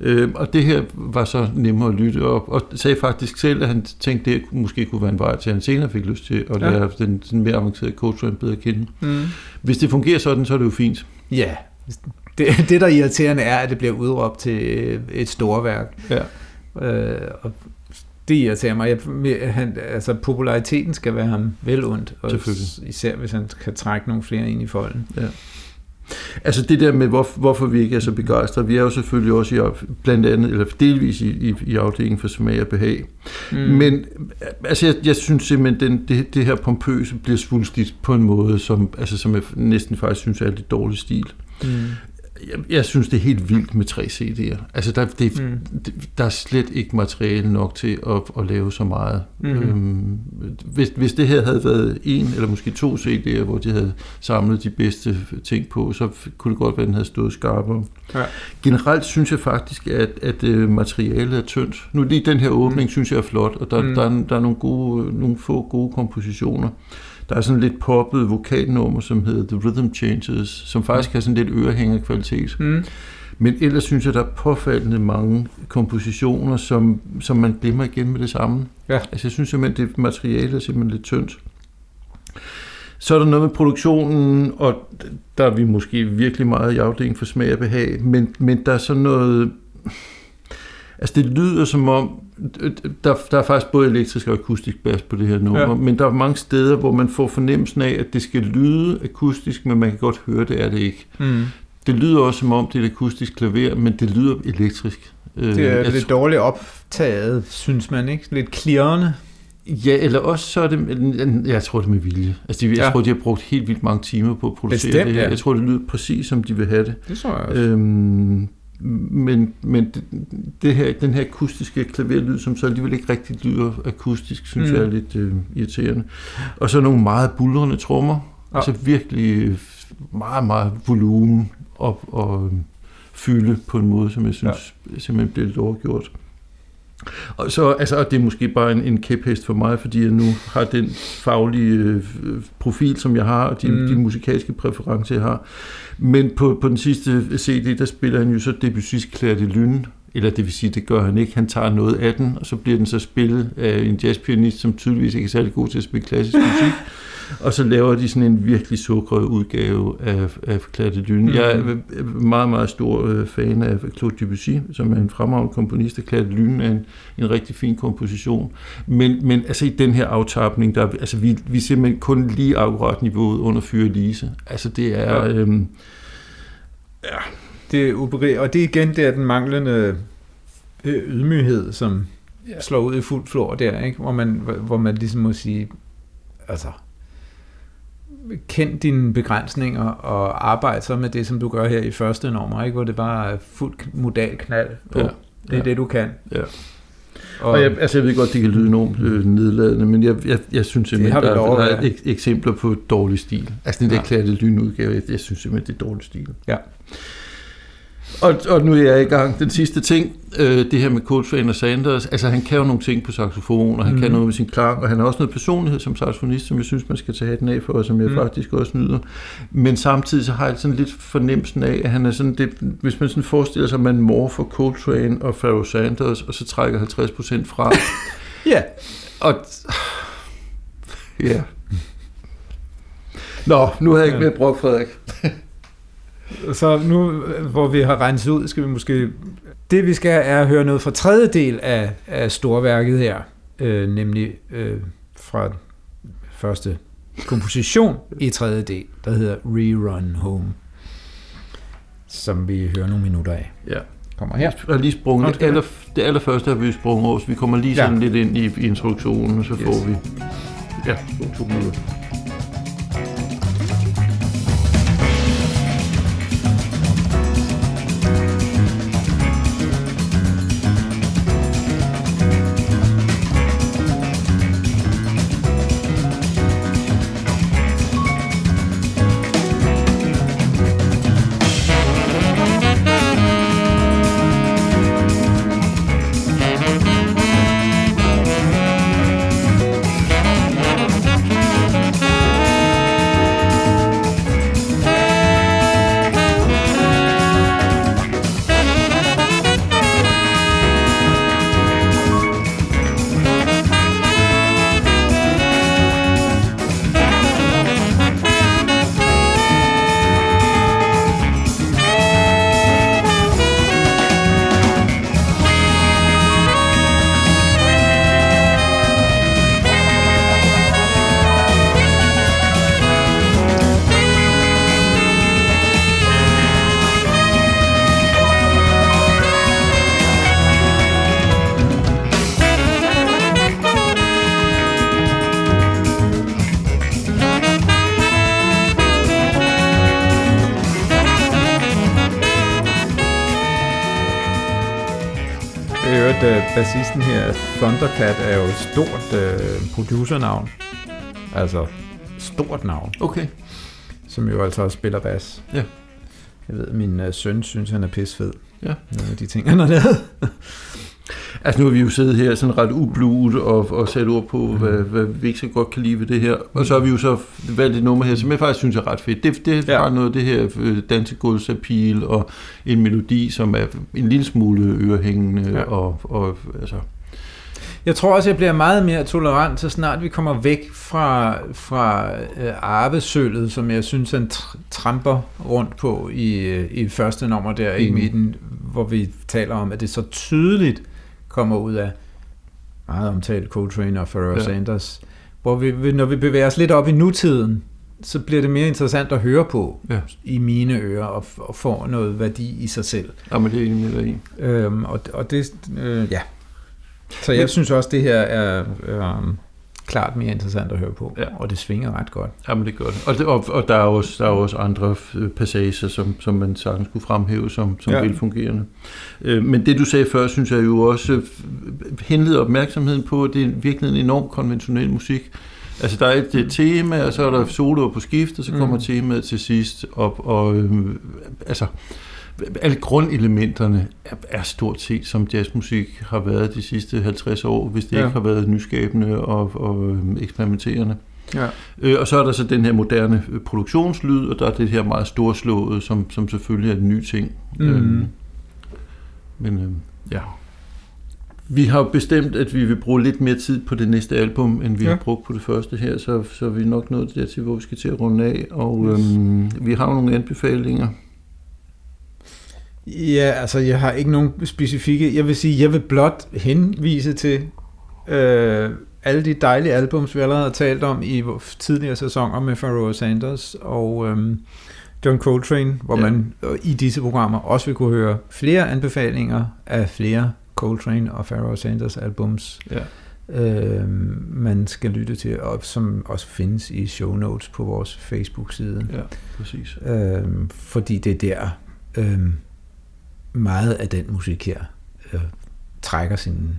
[SPEAKER 1] Øh, og det her var så nemmere at lytte, og, og sagde faktisk selv, at han tænkte, det måske kunne være en vej til, at han senere fik lyst til at lære ja. den, den mere avancerede Coltrane bedre at kende. Mm. Hvis det fungerer sådan, så er det jo fint.
[SPEAKER 2] Ja, det, det, der er irriterende, er, at det bliver udråbt til øh, et storværk. Ja. Øh, og det irriterer mig. Jeg, han, altså, populariteten skal være ham vel ondt, og især hvis han kan trække nogle flere ind i folden. Ja.
[SPEAKER 1] Altså det der med, hvor, hvorfor vi ikke er så begejstrede, vi er jo selvfølgelig også i, blandt andet, eller delvis i, i, i afdelingen for smag og behag. Mm. Men altså jeg, jeg synes simpelthen, den, det, det her pompøse bliver svulstigt på en måde, som, altså, som jeg næsten faktisk synes er lidt dårlig stil. Mm jeg, jeg synes, det er helt vildt med tre CD'er. Altså, der, det, mm. der er slet ikke materiale nok til at, at lave så meget. Mm. Øhm, hvis, hvis det her havde været en eller måske to CD'er, hvor de havde samlet de bedste ting på, så kunne det godt være, at den havde stået skarpere. Ja. Generelt synes jeg faktisk, at, at øh, materialet er tyndt. Nu lige den her åbning, mm. synes jeg er flot, og der, mm. der, der, er, der er nogle, gode, nogle få gode kompositioner. Der er sådan lidt poppet vokalnummer, som hedder The Rhythm Changes, som faktisk har sådan lidt ørehængerkvalitet. Mm. Men ellers synes jeg, der er påfaldende mange kompositioner, som, som man glemmer igen med det samme. Ja. Altså jeg synes simpelthen, det materiale er simpelthen lidt tyndt. Så er der noget med produktionen, og der er vi måske virkelig meget i afdelingen for smag og behag, men, men der er sådan noget... Altså det lyder som om, der, der er faktisk både elektrisk og akustisk bas på det her nummer, ja. men der er mange steder, hvor man får fornemmelsen af, at det skal lyde akustisk, men man kan godt høre, det er det ikke. Mm. Det lyder også som om, det er et akustisk klaver, men det lyder elektrisk.
[SPEAKER 2] Det er øh, lidt dårligt optaget, synes man, ikke? Lidt klirrende.
[SPEAKER 1] Ja, eller også så er det, jeg tror det er med vilje. Altså, de, jeg ja. tror, de har brugt helt vildt mange timer på at producere Bestemt, det her. Ja. Jeg tror, det lyder præcis, som de vil have det.
[SPEAKER 2] Det tror jeg også. Øhm,
[SPEAKER 1] men, men det, det her, den her akustiske klaverlyd, som så alligevel ikke rigtig lyder akustisk, synes mm. jeg er lidt øh, irriterende. Og så nogle meget bulrende trommer. Ja. Altså virkelig meget, meget volumen op og øh, fylde på en måde, som jeg synes ja. simpelthen bliver lidt overgjort. Og så, altså, og det er måske bare en, en kæphest for mig, fordi jeg nu har den faglige øh, profil, som jeg har, og de, mm. de musikalske præferencer, jeg har. Men på, på den sidste CD, der spiller han jo så Debussy's Claire de Lune, eller det vil sige, det gør han ikke. Han tager noget af den, og så bliver den så spillet af en jazzpianist, som tydeligvis ikke er særlig god til at spille klassisk musik. og så laver de sådan en virkelig sukret udgave af, af Claire de Lune. Mm-hmm. Jeg er mhm. meget, meget stor øh, fan af Claude Debussy, som er en fremragende komponist, og Claire de Lune er en, en rigtig fin komposition. Men, men altså i den her aftapning, der, altså vi, vi er simpelthen kun lige akkurat niveauet under Fyre Lise. Altså det er... Ja. Øhm,
[SPEAKER 2] ja. Det er og det er igen der den manglende øh, ydmyghed, som ja. slår ud i fuld flor der, ikke? Hvor, man, hvor man ligesom må sige, altså, kend dine begrænsninger og arbejde så med det, som du gør her i første nummer, ikke? hvor det bare er fuldt modal knald på. Ja, det er det, du kan. Ja.
[SPEAKER 1] Og, og jeg, altså jeg ved godt, det kan lyde enormt øh, nedladende, men jeg, jeg, jeg synes simpelthen, der, lov, der er ek- eksempler på dårlig stil. Altså den der ja. klærte lynudgave, jeg, jeg synes simpelthen, det er dårlig stil. Ja. Og, og nu er jeg i gang. Den sidste ting, øh, det her med Coltrane og Sanders, altså han kan jo nogle ting på saxofon, og han mm. kan noget med sin klang, og han har også noget personlighed som saxofonist, som jeg synes, man skal tage hatten af for, og som jeg mm. faktisk også nyder. Men samtidig så har jeg sådan lidt fornemmelsen af, at han er sådan det, hvis man sådan forestiller sig, at man morfer Coltrane og Pharoah Sanders, og så trækker 50% fra.
[SPEAKER 2] ja. yeah.
[SPEAKER 1] Og ja. Nå, nu har jeg ikke mere brugt, Frederik.
[SPEAKER 2] Så nu, hvor vi har renset ud, skal vi måske... Det vi skal er at høre noget fra tredje del af, af storværket her, øh, nemlig øh, fra første komposition i tredje del, der hedder Rerun Home, som vi hører nogle minutter af.
[SPEAKER 1] Ja.
[SPEAKER 2] Kommer her.
[SPEAKER 1] Jeg har lige sprunget. Det, aller, det allerførste har vi sprunget over, så vi kommer lige sådan ja. lidt ind i, i introduktionen, så yes. får vi ja, to minutter.
[SPEAKER 2] Thundercat, er jo et stort øh, producernavn. Altså, stort navn.
[SPEAKER 1] Okay.
[SPEAKER 2] Som jo altså også spiller bas.
[SPEAKER 1] Ja.
[SPEAKER 2] Jeg ved, min øh, søn synes, han er pissfed.
[SPEAKER 1] Ja.
[SPEAKER 2] Nogle af de ting, han har lavet.
[SPEAKER 1] Altså nu har vi jo siddet her sådan ret ubluet og, og sat ord på, mm. hvad, hvad vi ikke så godt kan lide ved det her. Og så har vi jo så valgt et nummer her, som jeg faktisk synes er ret fedt. Det, det
[SPEAKER 2] Ja.
[SPEAKER 1] har noget af det her øh, dansegulvsapil og en melodi, som er en lille smule ørehængende.
[SPEAKER 2] Ja.
[SPEAKER 1] Og, og, altså,
[SPEAKER 2] Jeg tror også, jeg bliver meget mere tolerant, så snart vi kommer væk fra, fra øh, arvesølvet, som jeg synes, han tr- tramper rundt på i, øh, i første nummer der i
[SPEAKER 1] Mm.
[SPEAKER 2] midten, hvor vi taler om, at det så tydeligt kommer ud af meget omtalt Coltrane og Pharoah
[SPEAKER 1] Ja.
[SPEAKER 2] ja. Sanders, hvor vi, når vi bevæger os lidt op i nutiden, så bliver det mere interessant at høre på
[SPEAKER 1] Ja.
[SPEAKER 2] i mine ører og, og får noget værdi i sig selv.
[SPEAKER 1] jamen, det er enig med dig i.
[SPEAKER 2] Øhm, og, og det, øh, ja. Så jeg
[SPEAKER 1] Men-
[SPEAKER 2] synes også, det her er øh, klart mere interessant at høre på,
[SPEAKER 1] Ja.
[SPEAKER 2] og det svinger ret godt.
[SPEAKER 1] Jamen, det gør det. Og, det, og, og der, er også, der er også andre øh, passager, som, som man sagtens skulle fremhæve som, som
[SPEAKER 2] Ja.
[SPEAKER 1] velfungerende. Øh, men det, du sagde før, synes jeg jo også øh, henleder opmærksomheden på, at det er virkelig en enormt konventionel musik. Altså, der er et, et tema, og så er der soloer på skift, og så kommer
[SPEAKER 2] Mm.
[SPEAKER 1] temaet til sidst op. Og øh, altså, alle grundelementerne er, er stort set, som jazzmusik har været de sidste 50 år, hvis det
[SPEAKER 2] Ja.
[SPEAKER 1] ikke har været nyskabende og, og øh, eksperimenterende.
[SPEAKER 2] Ja.
[SPEAKER 1] Øh, og så er der så den her moderne øh, produktionslyd, og der er det her meget storslåede, som, som selvfølgelig er en ny ting.
[SPEAKER 2] Mhm.
[SPEAKER 1] Øhm, men øh, ja. Vi har bestemt, at vi vil bruge lidt mere tid på det næste album, end vi
[SPEAKER 2] Ja.
[SPEAKER 1] har brugt på det første her, så, så er vi nok nået dertil, hvor vi skal til at runde af. Og
[SPEAKER 2] Yes.
[SPEAKER 1] øhm, vi har nogle anbefalinger.
[SPEAKER 2] Ja, altså jeg har ikke nogen specifikke. Jeg vil sige, jeg vil blot henvise til øh, alle de dejlige albums, vi allerede har talt om i tidligere sæsoner med Pharoah Sanders og øh, John Coltrane, hvor
[SPEAKER 1] Ja.
[SPEAKER 2] man øh, i disse programmer også vil kunne høre flere anbefalinger af flere Coltrane og Pharoah Sanders albums,
[SPEAKER 1] Ja.
[SPEAKER 2] øh, man skal lytte til, og som også findes i show notes på vores Facebook-side.
[SPEAKER 1] ja, præcis.
[SPEAKER 2] Øh, fordi det er der øh, meget af den musik her øh, trækker sine,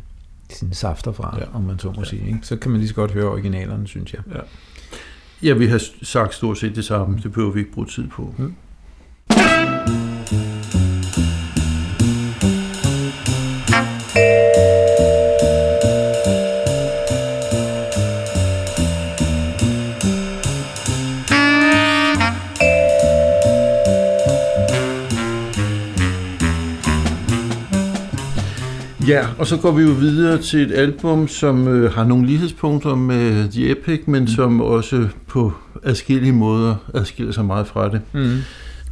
[SPEAKER 2] sine safter fra,
[SPEAKER 1] Ja.
[SPEAKER 2] ja. om man så må
[SPEAKER 1] Ja.
[SPEAKER 2] ja. sige. Ikke? Så kan man lige så godt høre originalerne, synes jeg.
[SPEAKER 1] Ja, vi har sagt stort set det samme. Det behøver vi ikke bruge tid på.
[SPEAKER 2] Mm.
[SPEAKER 1] Ja, og så går vi jo videre til et album, som øh, har nogle lighedspunkter med The Epic, men mm. som også på adskillige måder adskiller sig meget fra det.
[SPEAKER 2] Mm.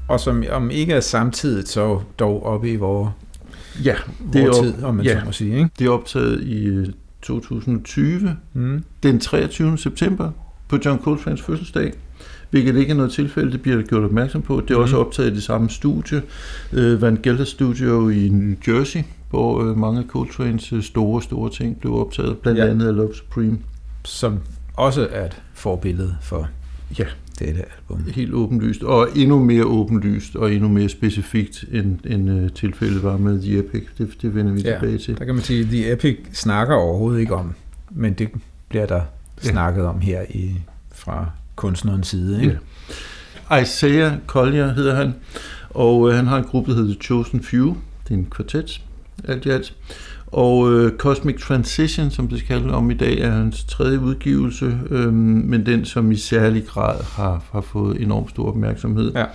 [SPEAKER 2] Og som om ikke er samtidig, så dog oppe i vores,
[SPEAKER 1] Ja,
[SPEAKER 2] det
[SPEAKER 1] er, op,
[SPEAKER 2] tid, om man
[SPEAKER 1] ja.
[SPEAKER 2] så må sige. Ikke?
[SPEAKER 1] det er optaget i øh, 2020,
[SPEAKER 2] Mm.
[SPEAKER 1] den 23. september, på John Coltrane's fødselsdag, hvilket ikke er noget tilfælde, det bliver gjort opmærksom på. Det er også
[SPEAKER 2] Mhm.
[SPEAKER 1] optaget i det samme studie, øh, Van Gelder Studio i New Jersey, hvor øh, mange af Coltranes øh, store, store ting blev optaget, blandt Ja. andet af Love Supreme.
[SPEAKER 2] Som også er et forbillede for
[SPEAKER 1] Ja.
[SPEAKER 2] dette album.
[SPEAKER 1] Helt åbenlyst, og endnu mere åbenlyst, og endnu mere specifikt, end, end uh, tilfældet var med The Epic. Det, det vender vi
[SPEAKER 2] Ja.
[SPEAKER 1] tilbage til.
[SPEAKER 2] Der kan man sige, at The Epic snakker overhovedet ikke om, men det bliver der
[SPEAKER 1] Ja.
[SPEAKER 2] snakket om her i, fra kunstnerens side. Ikke?
[SPEAKER 1] Ja. Isaiah Collier hedder han, og øh, han har en gruppe, der hedder The Chosen Few. Det er en kvartet, alt i alt. Og øh, Cosmic Transition, som det skal om i dag, er hans tredje udgivelse, øh, men den, som i særlig grad har, har fået enormt stor opmærksomhed.
[SPEAKER 2] Ja.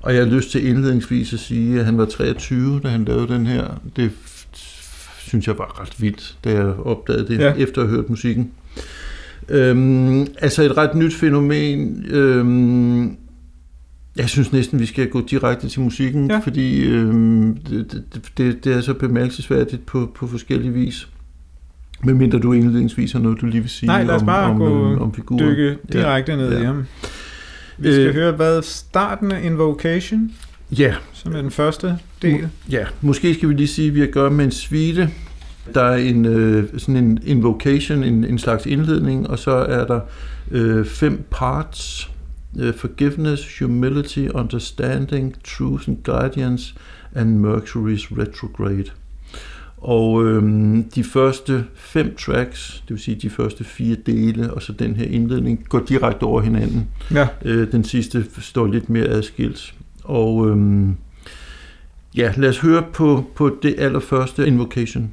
[SPEAKER 1] Og jeg har lyst til indledningsvis at sige, at han var 23, da han lavede den her. Det synes jeg var ret vildt, da jeg opdagede det,
[SPEAKER 2] ja.
[SPEAKER 1] efter at have hørt musikken. Øhm, altså et ret nyt fænomen. Øhm, jeg synes næsten, vi skal gå direkte til musikken,
[SPEAKER 2] Ja.
[SPEAKER 1] fordi øhm, det, det, det, er så bemærkelsesværdigt på, på forskellige vis. Medmindre du indledningsvis har noget, du lige vil sige
[SPEAKER 2] Nej, lad os
[SPEAKER 1] om,
[SPEAKER 2] bare
[SPEAKER 1] om,
[SPEAKER 2] gå
[SPEAKER 1] øhm, om figuren.
[SPEAKER 2] Dykke direkte ned
[SPEAKER 1] Ja.
[SPEAKER 2] i ham. Vi skal
[SPEAKER 1] Øh.
[SPEAKER 2] høre, hvad starten af Invocation,
[SPEAKER 1] Ja,
[SPEAKER 2] som er den første del.
[SPEAKER 1] Ja, måske skal vi lige sige, at vi har at gøre med en suite. Der er en, øh, sådan en invocation, en, en slags indledning, og så er der øh, fem parts. Øh, forgiveness, humility, understanding, truth and guardians, and Mercury's retrograde. Og øhm, de første fem tracks, det vil sige de første fire dele, og så den her indledning, går direkte over hinanden.
[SPEAKER 2] Ja.
[SPEAKER 1] Øh, den sidste står lidt mere adskilt. Og øhm, ja, lad os høre på, på det allerførste Invocation.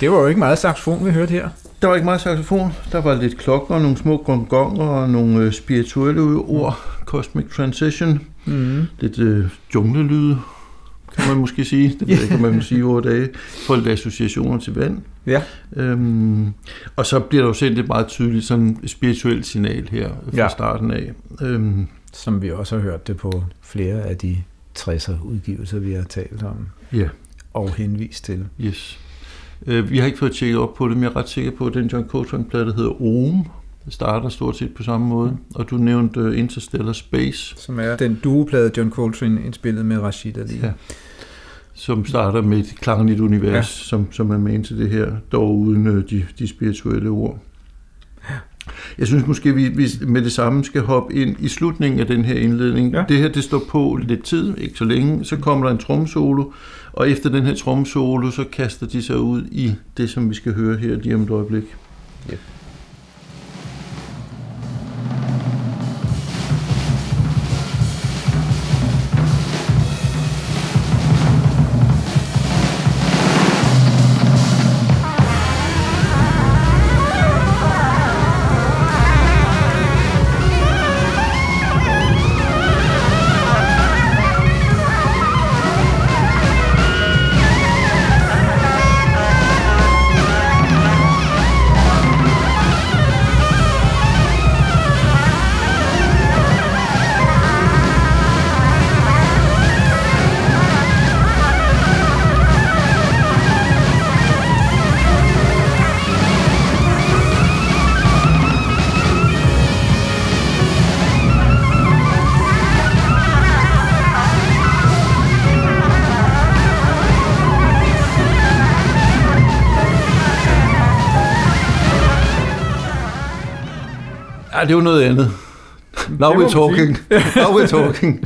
[SPEAKER 2] Det var jo ikke meget saxofon, vi hørte her.
[SPEAKER 1] Der var ikke meget saxofon. Der var lidt klokker, nogle små gongonger og nogle øh, spirituelle ord. Cosmic Transition.
[SPEAKER 2] Mm.
[SPEAKER 1] Lidt øh, junglelyde, kan man måske sige. Det ved jeg ikke, om man må sige over dage. For lidt associationer til vand.
[SPEAKER 2] Ja.
[SPEAKER 1] Øhm, og så bliver der jo sendt et meget tydeligt sådan spirituelt signal her fra
[SPEAKER 2] Ja.
[SPEAKER 1] starten af. Øhm,
[SPEAKER 2] Som vi også har hørt det på flere af de 60'er udgivelser, vi har talt om
[SPEAKER 1] ja,
[SPEAKER 2] og henvist til.
[SPEAKER 1] yes. Øh, vi har ikke fået tjekket op på det, men jeg er ret sikker på, at den John Coltrane-plade, der hedder Ohm, starter stort set på samme måde. Og du nævnte øh, Interstellar Space,
[SPEAKER 2] Som er den duoplade John Coltrane indspillet med Rashid Ali.
[SPEAKER 1] Ja. som starter med et klangligt univers, ja.
[SPEAKER 2] Ja.
[SPEAKER 1] som, som er med til det her, dog uden øh, de, de spirituelle ord. Jeg synes måske, vi, vi med det samme skal hoppe ind i slutningen af den her indledning.
[SPEAKER 2] Ja.
[SPEAKER 1] Det her, det står på lidt tid, ikke så længe. Så kommer der en trommesolo, og efter den her trommesolo, så kaster de sig ud i det, som vi skal høre her lige om et øjeblik. Ja, Now we're talking. Now we're talking.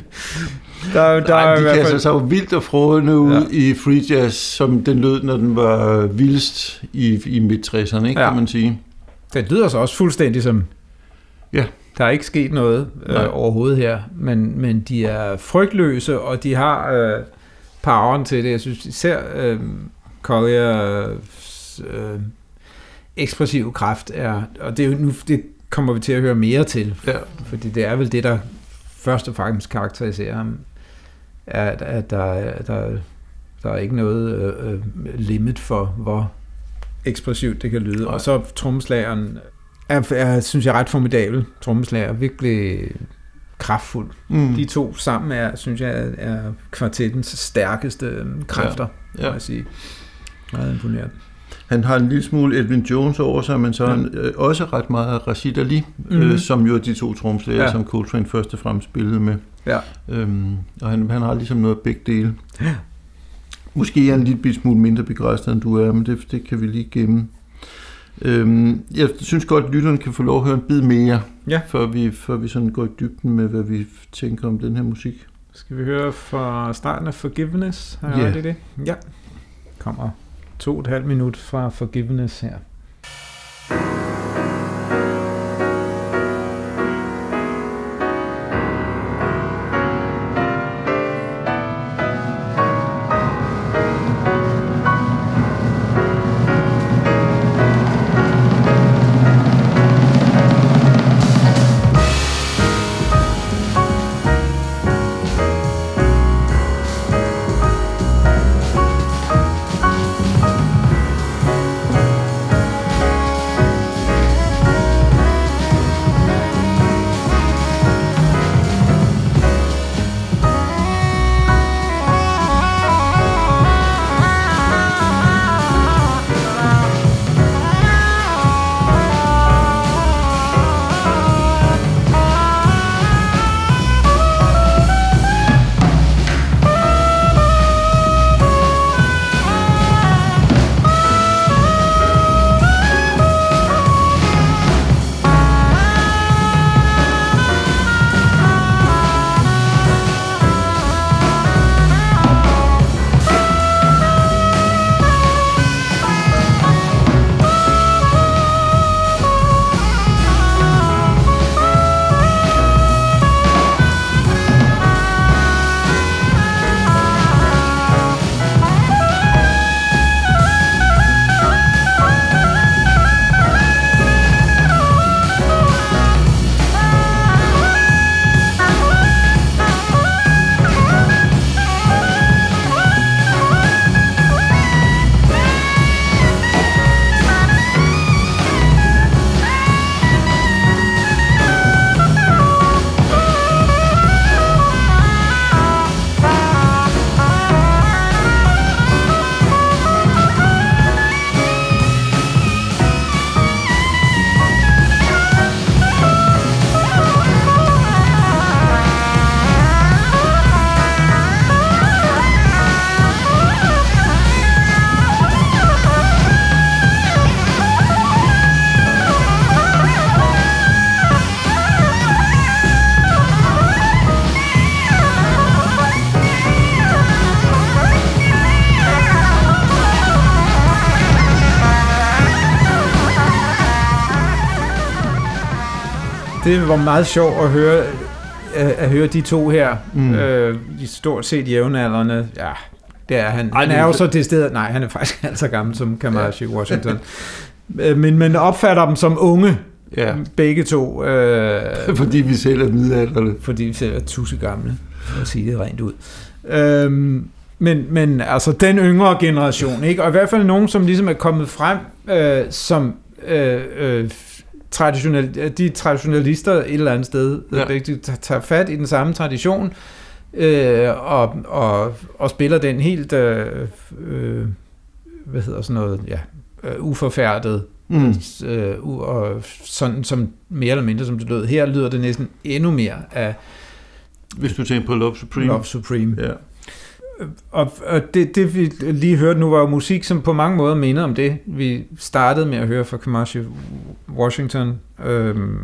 [SPEAKER 2] Der, der
[SPEAKER 1] Ej,
[SPEAKER 2] er
[SPEAKER 1] de kaster
[SPEAKER 2] fald...
[SPEAKER 1] sig jo vildt og frådende ud
[SPEAKER 2] Ja.
[SPEAKER 1] i free jazz, som den lød, når den var vildest i, i midt-60'erne, ikke,
[SPEAKER 2] Ja.
[SPEAKER 1] kan man sige.
[SPEAKER 2] Det lyder så også fuldstændig som...
[SPEAKER 1] Ja.
[SPEAKER 2] Der er ikke sket noget
[SPEAKER 1] Nej.
[SPEAKER 2] øh, overhovedet her, men, men de er frygtløse, og de har øh, poweren til det. Jeg synes især øh, Colliers øh, ekspressive kraft er... Og det, er jo nu, det kommer vi til at høre mere til,
[SPEAKER 1] Ja.
[SPEAKER 2] fordi det er vel det, der først og fremmest karakteriserer ham, at, at der, er- der, der er ikke noget øh, øh, limit for, hvor ekspressivt det kan lyde.
[SPEAKER 1] Nej.
[SPEAKER 2] Og så trommeslageren er, er, synes jeg, ret formidabel trommeslager. Virkelig kraftfuld.
[SPEAKER 1] Mm.
[SPEAKER 2] De to sammen er, synes jeg, er- kvartettens stærkeste øh, kræfter, ja.
[SPEAKER 1] ja.
[SPEAKER 2] må jeg sige. Meget imponeret.
[SPEAKER 1] Han har en lille smule Edwin Jones over sig, men så
[SPEAKER 2] Ja.
[SPEAKER 1] han øh, også ret meget Rashid Ali,
[SPEAKER 2] Mhm.
[SPEAKER 1] øh, som jo er de to tromslæger,
[SPEAKER 2] Ja.
[SPEAKER 1] som Coltrane først og fremmest spillede med.
[SPEAKER 2] Ja.
[SPEAKER 1] Øhm, og han, han har ligesom noget af begge dele.
[SPEAKER 2] Ja.
[SPEAKER 1] Måske er han en lille smule mindre begejstret, end du er, men det, det kan vi lige gemme. Øhm, jeg synes godt, at lytterne kan få lov at høre en bid mere,
[SPEAKER 2] Ja.
[SPEAKER 1] før, vi, før vi sådan går i dybden med, hvad vi tænker om den her musik.
[SPEAKER 2] Skal vi høre fra starten af Forgiveness? Har jeg
[SPEAKER 1] Ja.
[SPEAKER 2] ret i det? Ja. Kommer to og et halvt minut fra Forgiveness her. Det var meget sjovt at høre, at, at høre de to her,
[SPEAKER 1] Mm.
[SPEAKER 2] øh, de stort set jævnaldrende. Ja, det er han.
[SPEAKER 1] Ej,
[SPEAKER 2] Han er jo
[SPEAKER 1] så-
[SPEAKER 2] det sted, nej, han er faktisk alt så gammel som Kamashi Washington. Øh, men man opfatter dem som unge,
[SPEAKER 1] Ja,
[SPEAKER 2] begge to, øh,
[SPEAKER 1] fordi vi selv er midaldrende.
[SPEAKER 2] fordi vi selv er tusse gamle, for at sige det rent ud. Øhm, men, men altså den yngre generation, ikke? og i hvert fald nogen, som ligesom er kommet frem øh, som øh, øh, traditionel, de traditionalister et eller andet sted,
[SPEAKER 1] Ja.
[SPEAKER 2] de tager fat i den samme tradition, øh, og, og, og spiller den helt, øh, øh, hvad hedder sådan noget, ja, øh, uforfærdet
[SPEAKER 1] Mm.
[SPEAKER 2] øh, og sådan som mere eller mindre som det lød. Her lyder det næsten endnu mere af
[SPEAKER 1] Hvis du tænker på Love Supreme.
[SPEAKER 2] Love Supreme.
[SPEAKER 1] Ja.
[SPEAKER 2] Og, og det, det vi lige hørte nu var jo musik, som på mange måder minder om det, vi startede med at høre fra Kamashi Washington øhm,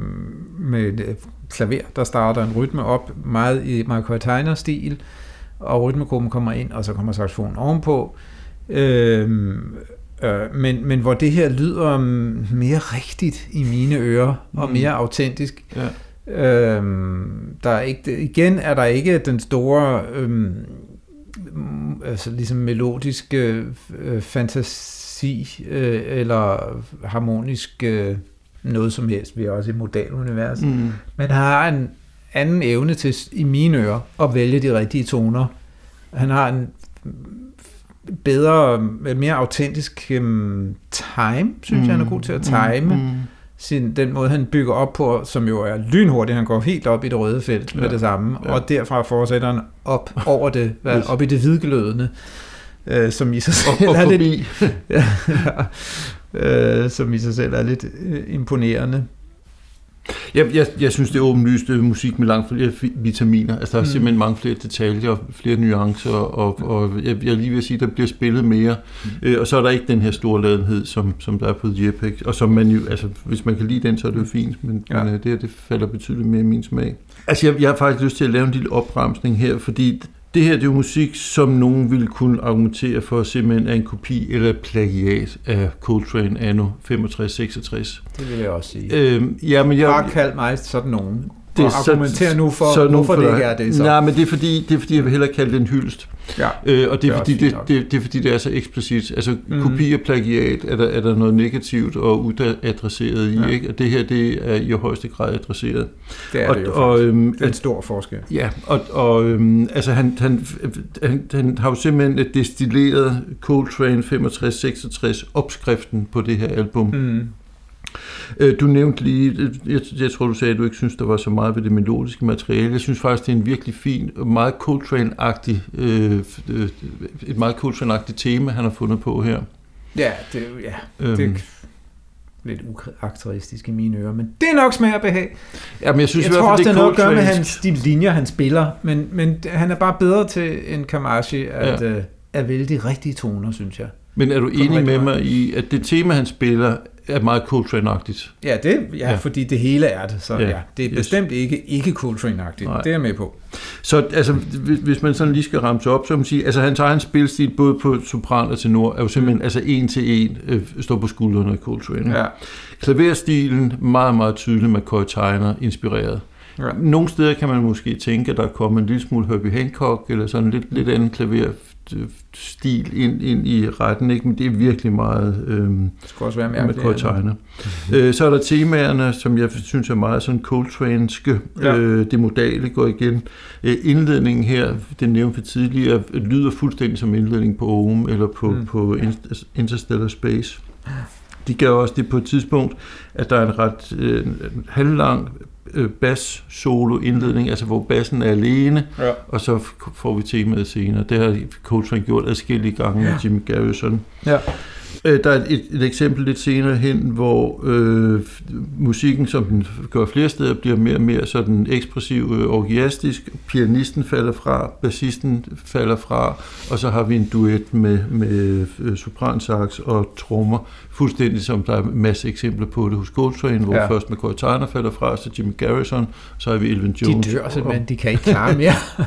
[SPEAKER 2] med øh, klaver, der starter en rytme op meget i Michael Tyner-stil, og rytmegruppen kommer ind, og så kommer saxofonen ovenpå. Øhm, øh, men, men hvor det her lyder mere rigtigt i mine ører, og
[SPEAKER 1] Mm.
[SPEAKER 2] mere autentisk.
[SPEAKER 1] Ja.
[SPEAKER 2] Øhm, der er ikke, igen er der ikke den store øhm, altså ligesom melodisk øh, øh, fantasi øh, eller harmonisk øh, noget som helst. Vi er også i modalunivers. Mm.
[SPEAKER 1] Mm.
[SPEAKER 2] Men han har en anden evne til, i mine ører, at vælge de rigtige toner. Han har en bedre, mere autentisk øhm, time, synes mm. jeg, han er god til at time. Mm. Sin, den måde, han bygger op på, som jo er lynhurtigt, han går helt op i det røde felt med
[SPEAKER 1] Ja.
[SPEAKER 2] det samme,
[SPEAKER 1] Ja.
[SPEAKER 2] og derfra fortsætter han op over det,
[SPEAKER 1] Yes.
[SPEAKER 2] op i det hvidglødende, øh, som i sig selv
[SPEAKER 1] Og, og
[SPEAKER 2] er lidt, ja, øh, som i sig selv er lidt øh, imponerende.
[SPEAKER 1] Jeg, jeg, jeg synes, det er åbenlyst musik med langt flere vitaminer. Altså, der er
[SPEAKER 2] Mm.
[SPEAKER 1] simpelthen mange flere detaljer og flere nuancer, og, og jeg, jeg lige vil sige, der bliver spillet mere. Mm. Øh, og så er der ikke den her store ladenhed, som, som der er på The Epic, og som man jo, altså, hvis man kan lide den, så er det jo fint, men,
[SPEAKER 2] Ja.
[SPEAKER 1] men øh, det, her, det falder betydeligt mere i min smag. Altså, jeg, jeg har faktisk lyst til at lave en lille opbremsning her, fordi det her det er jo musik, som nogen ville kunne argumentere for simpelthen er en kopi eller plagiat af Coltrane anno 65-66.
[SPEAKER 2] Det vil jeg også sige.
[SPEAKER 1] Øhm, ja, men jeg,
[SPEAKER 2] Bare kald mig sådan nogen.
[SPEAKER 1] Det
[SPEAKER 2] og
[SPEAKER 1] er så-
[SPEAKER 2] argumentere nu for,
[SPEAKER 1] så
[SPEAKER 2] hvorfor
[SPEAKER 1] for
[SPEAKER 2] det ikke er det så.
[SPEAKER 1] Nej, men det er fordi, det er fordi jeg vil hellere kalde det en hyldest.
[SPEAKER 2] Ja.
[SPEAKER 1] Øh, og det
[SPEAKER 2] Det
[SPEAKER 1] er,
[SPEAKER 2] er
[SPEAKER 1] fordi, det,
[SPEAKER 2] nok.
[SPEAKER 1] det, det er fordi, det er så eksplicit. Altså, mm. kopi og plagiat er der, er der noget negativt og uadresseret i,
[SPEAKER 2] Ja.
[SPEAKER 1] ikke? Og det her, det er i højeste grad adresseret.
[SPEAKER 2] Det er
[SPEAKER 1] og,
[SPEAKER 2] det jo
[SPEAKER 1] og, øhm,
[SPEAKER 2] Det er en stor forskel.
[SPEAKER 1] Ja, og, og øhm, altså han, han, han, han har jo simpelthen destilleret Coltrane 65-66 opskriften på det her album. Mm. Øh, Du nævnte lige, jeg, jeg tror du sagde, at du ikke synes, der var så meget ved det melodiske materiale. Jeg synes faktisk, det er en virkelig fin, og meget Coltrane-agtig, øh, øh, et meget Coltrane-agtigt tema, han har fundet på her.
[SPEAKER 2] Ja, det, er ja, det er
[SPEAKER 1] Øhm,
[SPEAKER 2] lidt ukarakteristisk i mine ører, men det er nok smag og behag.
[SPEAKER 1] jamen, jeg synes
[SPEAKER 2] Jeg
[SPEAKER 1] i
[SPEAKER 2] tror også, det er noget at gøre med hans, de linjer, han spiller, men, men han er bare bedre til end Kamashi at, ja. øh, at vælge de rigtige toner, synes jeg.
[SPEAKER 1] Men er du enig med mig i, at det tema, han spiller, er meget Coltrane-agtigt?
[SPEAKER 2] Ja, det, ja, ja. Fordi det hele er det, så ja,
[SPEAKER 1] Ja,
[SPEAKER 2] det er
[SPEAKER 1] yes.
[SPEAKER 2] bestemt ikke, ikke Coltrane-agtigt.
[SPEAKER 1] Nej.
[SPEAKER 2] Det er jeg med på.
[SPEAKER 1] Så altså, hvis, hvis man sådan lige skal ramse op, så kan man sige, altså hans egen spilstil, både på sopran og tenor, er jo simpelthen altså en til en øh, står på skuldrene af Coltrane.
[SPEAKER 2] Ja.
[SPEAKER 1] Klaverstilen, meget, meget tydelig McCoy Tyner inspireret.
[SPEAKER 2] Ja.
[SPEAKER 1] Nogle steder kan man måske tænke, at der kommer en lille smule Herbie Hancock, eller sådan lidt, lidt anden klaverstil ind, ind i retten, ikke? men det er virkelig meget øhm,
[SPEAKER 2] Det skulle også være
[SPEAKER 1] med
[SPEAKER 2] mærkeligt.
[SPEAKER 1] McCoy Tyner. Øh, så er der temaerne, som jeg synes er meget sådan Coltrane'ske.
[SPEAKER 2] Ja.
[SPEAKER 1] Øh, det modale går igen. Øh, indledningen her, det nævnte vi tidligere, lyder fuldstændig som indledning på Ohm eller på,
[SPEAKER 2] Mm.
[SPEAKER 1] på Inter- Interstellar Space. De gør også det på et tidspunkt, at der er en ret øh, halvlang øh, bass-solo indledning, altså hvor bassen er alene,
[SPEAKER 2] Ja.
[SPEAKER 1] og så får vi temaet senere. Det har Coltrane gjort adskillige gange ja. Med Jimmy Garrison.
[SPEAKER 2] Ja.
[SPEAKER 1] Øh, Der er et, et eksempel lidt senere hen, hvor øh, musikken, som den gør flere steder, bliver mere og mere sådan ekspressiv, øh, orgiastisk. Pianisten falder fra, bassisten falder fra, og så har vi en duet med, med øh, sopransax og trommer, fuldstændig som der er en masse eksempler på det hos Coltrane, hvor
[SPEAKER 2] Ja.
[SPEAKER 1] først McCoy Tyner falder fra, så Jimmy Garrison, så har vi Elvin
[SPEAKER 2] De
[SPEAKER 1] Jones.
[SPEAKER 2] dør simpelthen, de kan ikke klare mere.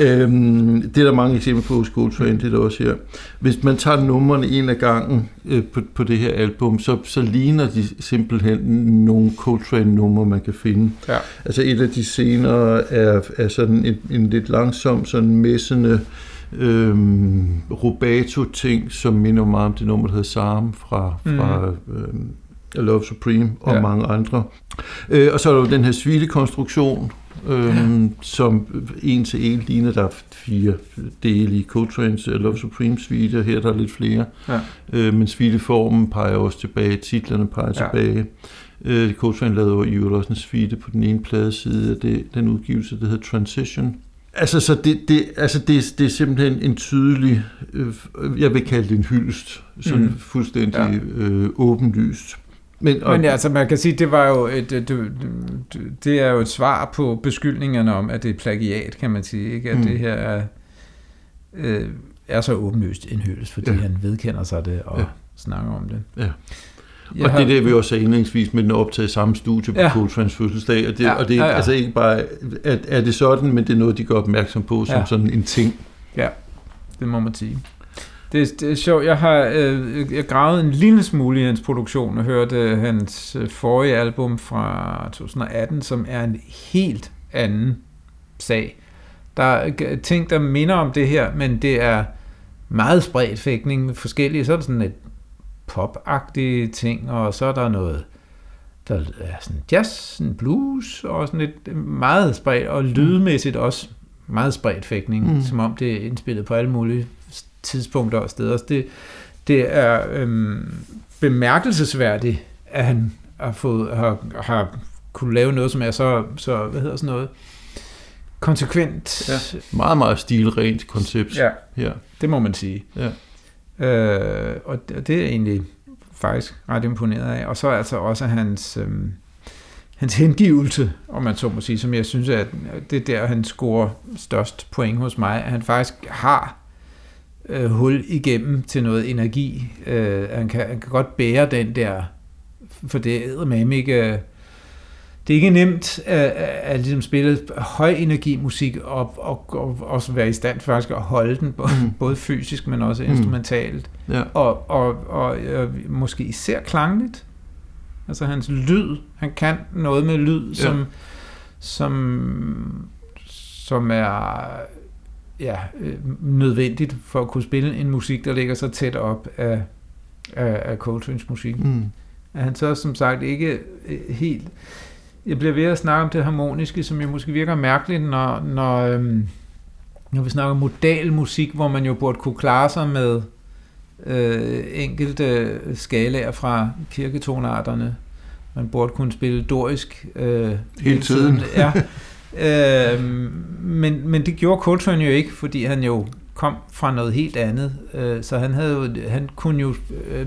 [SPEAKER 1] øhm, det er der mange eksempler på hos Coltrane, det er der også her. Hvis man tager numrene en af gangen øh, på, på det her album, så, så ligner de simpelthen nogle Coltrane-numre, man kan finde.
[SPEAKER 2] Ja.
[SPEAKER 1] Altså et af de senere er, er sådan en, en lidt langsom, sådan messende øhm, rubato-ting, som minder meget om det nummer, der hedder Sarm fra, fra øhm, A Love Supreme og
[SPEAKER 2] Ja.
[SPEAKER 1] mange andre. Øh, og så er der jo den her suite-konstruktion, øhm, ja. som en til en ligner, der er fire dele i Coltrane's A Love Supreme suite, og her er der lidt flere.
[SPEAKER 2] Ja.
[SPEAKER 1] Øh, men suiteformen peger også tilbage, titlerne peger
[SPEAKER 2] Ja.
[SPEAKER 1] tilbage. Øh, Coltrane lavede jo i øvrigt også en suite på den ene pladeside af det, den udgivelse, der hedder Transition. Altså, så det, det, altså det, det er simpelthen en tydelig, øh, jeg vil kalde det en hyldest, sådan
[SPEAKER 2] mm.
[SPEAKER 1] fuldstændig ja. øh, åbenlyst. Men, og,
[SPEAKER 2] Men ja, altså man kan sige, det var jo et, det, det, er jo et svar på beskyldningerne om, at det er plagiat, kan man sige, ikke? At
[SPEAKER 1] Mm.
[SPEAKER 2] det her er, øh, er så åbenlyst en hyldest, fordi ja.
[SPEAKER 1] Ja.
[SPEAKER 2] han vedkender sig det og ja.
[SPEAKER 1] Ja.
[SPEAKER 2] snakker om det.
[SPEAKER 1] Ja.
[SPEAKER 2] Jeg
[SPEAKER 1] og
[SPEAKER 2] har-
[SPEAKER 1] det er det, vi også sagde indlægsvis med den optaget samme studie på
[SPEAKER 2] Ja.
[SPEAKER 1] ja. Coltrane's fødselsdag. Og det,
[SPEAKER 2] Ja,
[SPEAKER 1] ja. og det er
[SPEAKER 2] ja, ja.
[SPEAKER 1] altså ikke bare, at, er det sådan, men det er noget, de gør opmærksom på som
[SPEAKER 2] Ja.
[SPEAKER 1] ja. sådan en ting.
[SPEAKER 2] Det må man sige. Det, det er sjovt, jeg har øh, jeg gravet en lille smule i hans produktion og hørte hans øh, forrige album fra 2018, som er en helt anden sag. Der er ting, der minder om det her, men det er meget spredt fægtning med forskellige, så er der sådan et pop-agtige ting, og så er der noget, der er sådan jazz, sådan blues, og sådan lidt meget spredt, og lydmæssigt også meget spredt fægtning. Mm. som om det er indspillet på alle mulige tidspunkter og steder. Så det, det er øhm, bemærkelsesværdigt, at han har, fået, har, har kunne lave noget, som er så, så hvad hedder sådan noget, konsekvent.
[SPEAKER 1] Ja. Meget, meget stilrent koncept
[SPEAKER 2] ja
[SPEAKER 1] her.
[SPEAKER 2] det må man sige.
[SPEAKER 1] Ja.
[SPEAKER 2] Øh, og det, er egentlig faktisk ret imponeret af. Og så altså også hans, øhm, hans hengivelse, om man så må sige, som jeg synes, at det er der, han scorer størst point hos mig, at han faktisk har øh, hul igennem til noget energi. Øh, han, kan, han kan godt bære den der, for det er med ikke... Øh, det er ikke nemt at, at, at ligesom spille høj energi musik og, og, og også være i stand faktisk at holde den, både,
[SPEAKER 1] Mm.
[SPEAKER 2] både fysisk, men også
[SPEAKER 1] Mm.
[SPEAKER 2] instrumentalt.
[SPEAKER 1] Ja.
[SPEAKER 2] Og, og, og øh, måske især klangligt. Altså hans lyd. Han kan noget med lyd, som,
[SPEAKER 1] Ja.
[SPEAKER 2] som, som er ja, øh, nødvendigt for at kunne spille en musik, der ligger så tæt op af, af, af Coltrane's musik.
[SPEAKER 1] Mm.
[SPEAKER 2] Er han så som sagt ikke øh, helt... Jeg bliver ved at snakke om det harmoniske, som jo måske virker mærkeligt, når, når, øhm, når vi snakker modal musik, hvor man jo burde kunne klare sig med øh, enkelte skalaer fra kirketonarterne. Man burde kunne spille dorisk øh, hele
[SPEAKER 1] tiden.
[SPEAKER 2] Ja. Øh, men, men det gjorde Coltrane jo ikke, fordi han jo kom fra noget helt andet. Øh, så han havde jo, han kunne jo øh,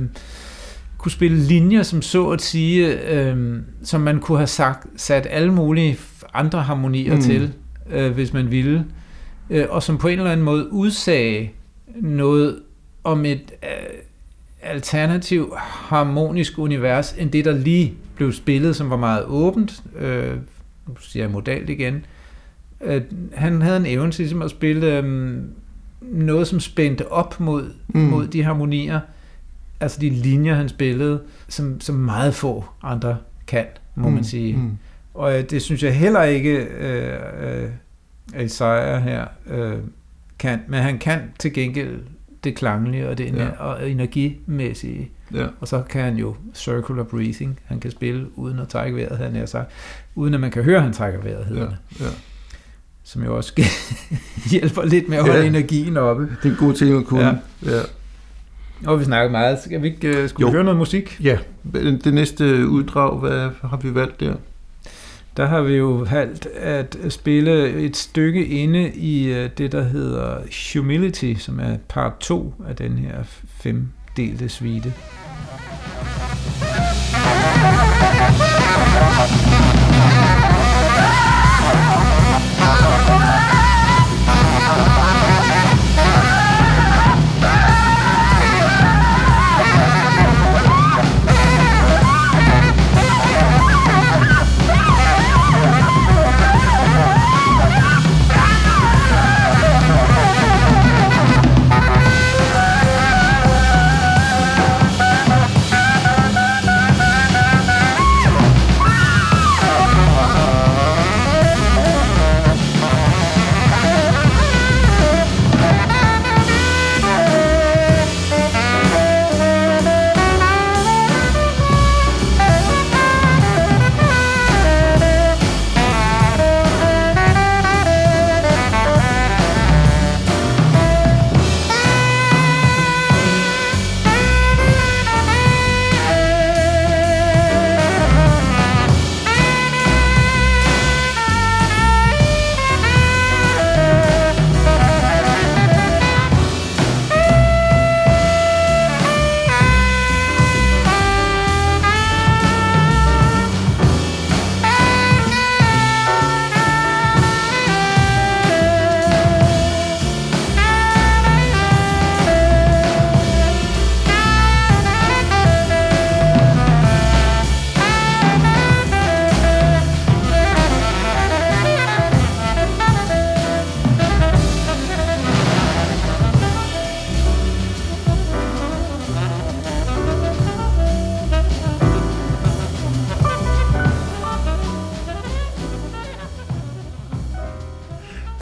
[SPEAKER 2] kunne spille linjer, som så at sige, øh, som man kunne have sagt, sat alle mulige andre harmonier mm. Til, øh, hvis man ville. Øh, og som på en eller anden måde udsagde noget om et øh, alternativ harmonisk univers, end det, der lige blev spillet, som var meget åbent. Øh, nu siger jeg modalt igen. Øh, han havde en evne til ligesom at spille øh, noget, som spændte op mod, mm. Mod de harmonier, altså de linjer, han spillede, som, som meget få andre kan, må mm. man sige.
[SPEAKER 1] Mm.
[SPEAKER 2] Og øh, det synes jeg heller ikke, øh, øh, at Isaiah her øh, kan. Men han kan til gengæld det klanglige og det ener-
[SPEAKER 1] Ja.
[SPEAKER 2] og energimæssige.
[SPEAKER 1] Ja.
[SPEAKER 2] Og så kan han jo circular breathing. Han kan spille uden at trække vejret, havde jeg sagt. Uden at man kan høre, at han trækker vejret, hedder
[SPEAKER 1] Ja. ja.
[SPEAKER 2] Som jo også hjælper lidt med at holde
[SPEAKER 1] Ja.
[SPEAKER 2] energien oppe.
[SPEAKER 1] Det er en god ting at kunne.
[SPEAKER 2] Ja.
[SPEAKER 1] Ja.
[SPEAKER 2] Og vi snakker meget. Skal vi ikke uh, skulle
[SPEAKER 1] Jo.
[SPEAKER 2] høre noget musik?
[SPEAKER 1] ja. Det næste uddrag, hvad har vi valgt der?
[SPEAKER 2] Der har vi jo valgt at spille et stykke inde i øh, det, der hedder Humility, som er part 2 af den her femdelte suite.
[SPEAKER 3] Thank